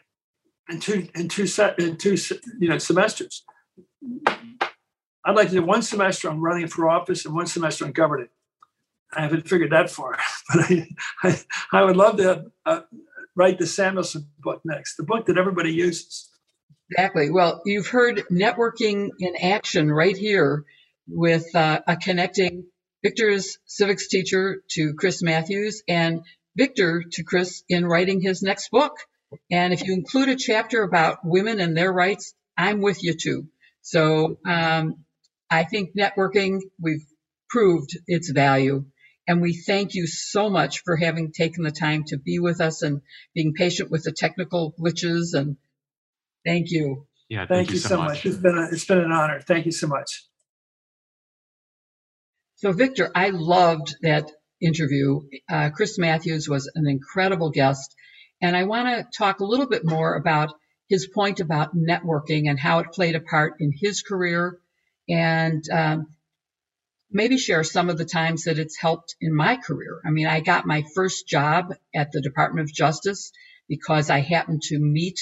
in two in two set in two you know semesters. I'd like to do one semester on running for office and one semester on governing. I haven't figured that far, but I I, I would love to uh, write the Samuelson book next, the book that everybody uses. Exactly. Well, you've heard networking in action right here with uh, a connecting Victor's civics teacher to Chris Matthews and Victor to Chris in writing his next book. And if you include a chapter about women and their rights, I'm with you too. So um, I think networking, we've proved its value. And we thank you so much for having taken the time to be with us and being patient with the technical glitches. And thank you. Yeah, thank, thank you, so, much. much. It's been a, it's been an honor. Thank you so much. So, Victor, I loved that interview. Uh, Chris Matthews was an incredible guest. And I want to talk a little bit more about his point about networking and how it played a part in his career and um, maybe share some of the times that it's helped in my career. I mean, I got my first job at the Department of Justice because I happened to meet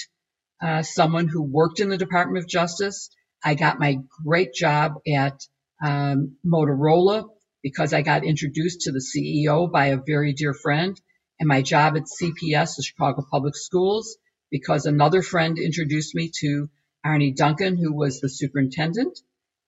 uh, someone who worked in the Department of Justice. I got my great job at um, Motorola because I got introduced to the CEO by a very dear friend and my job at CPS, the Chicago Public Schools, because another friend introduced me to Arne Duncan, who was the superintendent.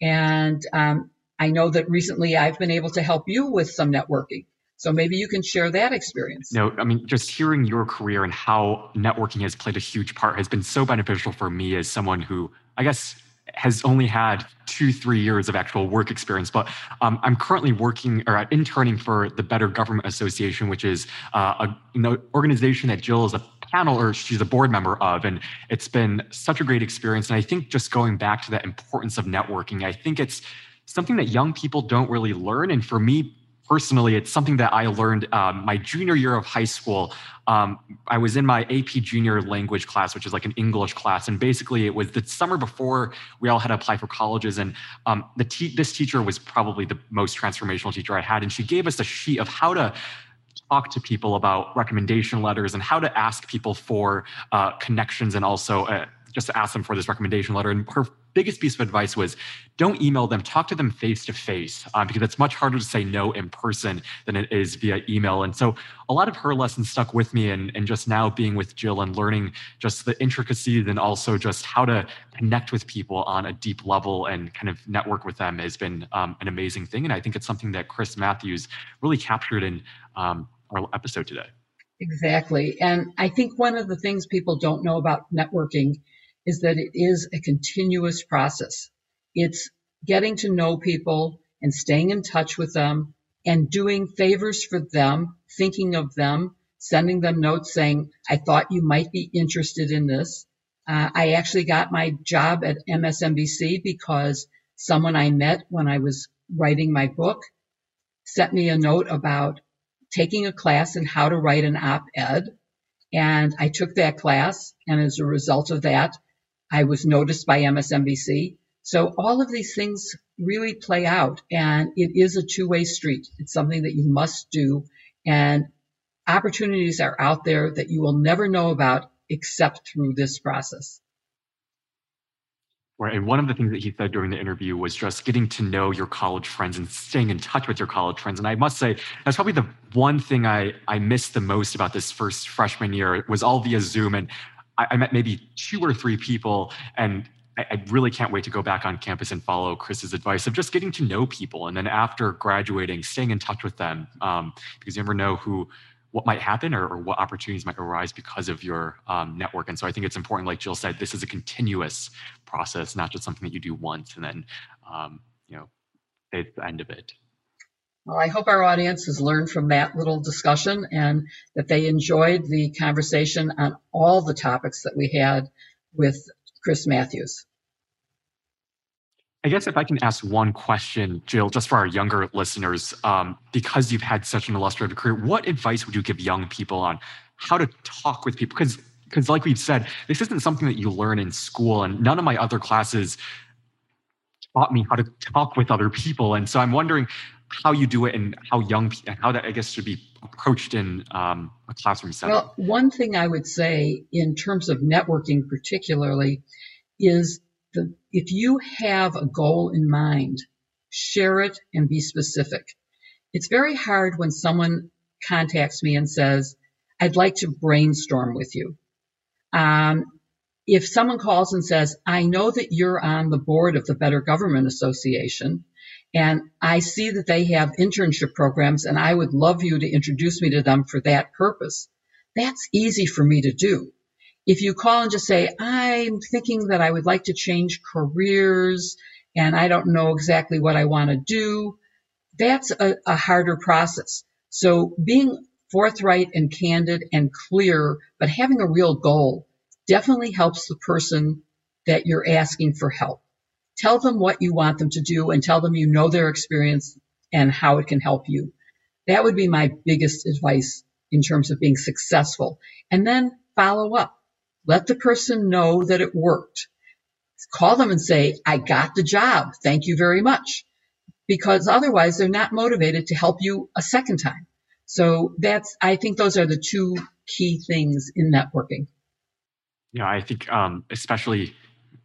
And um, I know that recently I've been able to help you with some networking. So maybe you can share that experience. No, I mean, just hearing your career and how networking has played a huge part has been so beneficial for me as someone who, I guess, has only had two, three years of actual work experience, but um, I'm currently working or interning for the Better Government Association, which is uh, a know, organization that Jill is a panel or she's a board member of. And it's been such a great experience. And I think just going back to that importance of networking, I think it's something that young people don't really learn. And for me personally, it's something that I learned um, my junior year of high school. Um, I was in my AP junior language class, which is like an English class, and basically it was the summer before we all had to apply for colleges. And um, the te- this teacher was probably the most transformational teacher I had, and she gave us a sheet of how to talk to people about recommendation letters and how to ask people for uh, connections and also uh, just to ask them for this recommendation letter. And her biggest piece of advice was don't email them, talk to them face to face, because it's much harder to say no in person than it is via email. And so a lot of her lessons stuck with me. And, and just now being with Jill and learning just the intricacies and also just how to connect with people on a deep level and kind of network with them has been um, an amazing thing. And I think it's something that Chris Matthews really captured in um, our episode today. Exactly. And I think one of the things people don't know about networking is that it is a continuous process. It's getting to know people and staying in touch with them and doing favors for them, thinking of them, sending them notes saying, I thought you might be interested in this. Uh, I actually got my job at MSNBC because someone I met when I was writing my book sent me a note about taking a class in how to write an op ed. And I took that class. And as a result of that, I was noticed by MSNBC. So all of these things really play out and it is a two way street. It's something that you must do. And opportunities are out there that you will never know about except through this process. And one of the things that he said during the interview was just getting to know your college friends and staying in touch with your college friends. And I must say, that's probably the one thing I, I missed the most about this first freshman year was all via Zoom. And I, I met maybe two or three people. And I, I really can't wait to go back on campus and follow Chris's advice of just getting to know people. And then after graduating, staying in touch with them um, because you never know who what might happen or, or, what opportunities might arise because of your um, network. And so I think it's important, like Jill said, this is a continuous process, not just something that you do once and then, um, you know, it's the end of it. Well, I hope our audience has learned from that little discussion and that they enjoyed the conversation on all the topics that we had with Chris Matthews. I guess if I can ask one question, Jill, just for our younger listeners, um, because you've had such an illustrative career, what advice would you give young people on how to talk with people? Because, because like we've said, this isn't something that you learn in school, and none of my other classes taught me how to talk with other people. And so I'm wondering how you do it and how young people, how that I guess should be approached in um, a classroom setting. Well, one thing I would say in terms of networking, particularly, is the, if you have a goal in mind, share it and be specific. It's very hard when someone contacts me and says, I'd like to brainstorm with you. Um, if someone calls and says, I know that you're on the board of the Better Government Association, and I see that they have internship programs, and I would love you to introduce me to them for that purpose. That's easy for me to do. If you call and just say, I'm thinking that I would like to change careers and I don't know exactly what I want to do, that's a, a harder process. So being forthright and candid and clear, but having a real goal definitely helps the person that you're asking for help. Tell them what you want them to do and tell them you know their experience and how it can help you. That would be my biggest advice in terms of being successful. And then follow up. Let the person know that it worked. Call them and say, I got the job. Thank you very much. Because otherwise they're not motivated to help you a second time. So that's, I think those are the two key things in networking. Yeah, I think um, especially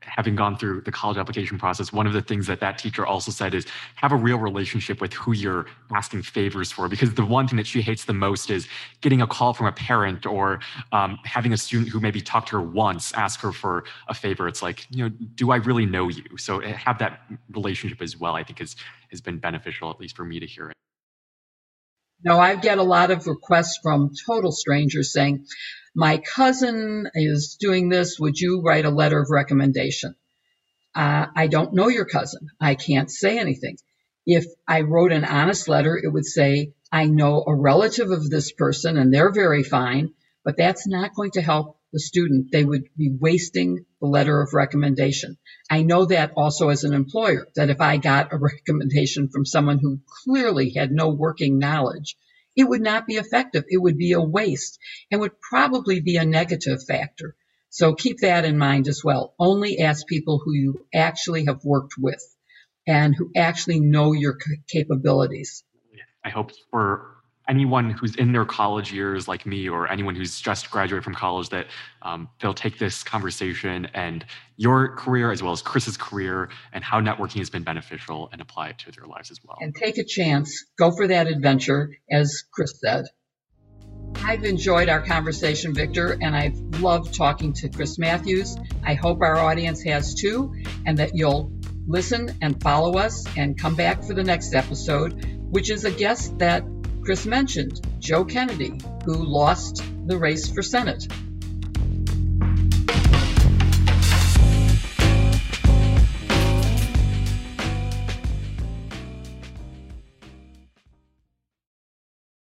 having gone through the college application process, one of the things that that teacher also said is have a real relationship with who you're asking favors for. Because the one thing that she hates the most is getting a call from a parent or um, having a student who maybe talked to her once ask her for a favor. It's like, you know, do I really know you? So eh, have that relationship as well, I think has, has been beneficial, at least for me to hear it. No, I get a lot of requests from total strangers saying, my cousin is doing this. Would you write a letter of recommendation? Uh, I don't know your cousin. I can't say anything. If I wrote an honest letter, it would say, I know a relative of this person and they're very fine, but that's not going to help the student. They would be wasting the letter of recommendation. I know that also as an employer, that if I got a recommendation from someone who clearly had no working knowledge, it would not be effective. It would be a waste and would probably be a negative factor. So keep that in mind as well. Only ask people who you actually have worked with and who actually know your capabilities. I hope for anyone who's in their college years like me or anyone who's just graduated from college that um, they'll take this conversation and your career as well as chris's career and how networking has been beneficial and apply it to their lives as well. And take a chance. Go for that adventure as chris said. I've enjoyed our conversation, Victor, and I've loved talking to Chris Matthews. I hope our audience has too, and that you'll listen and follow us and come back for the next episode, which is a guest that Chris mentioned Joe Kennedy, who lost the race for Senate.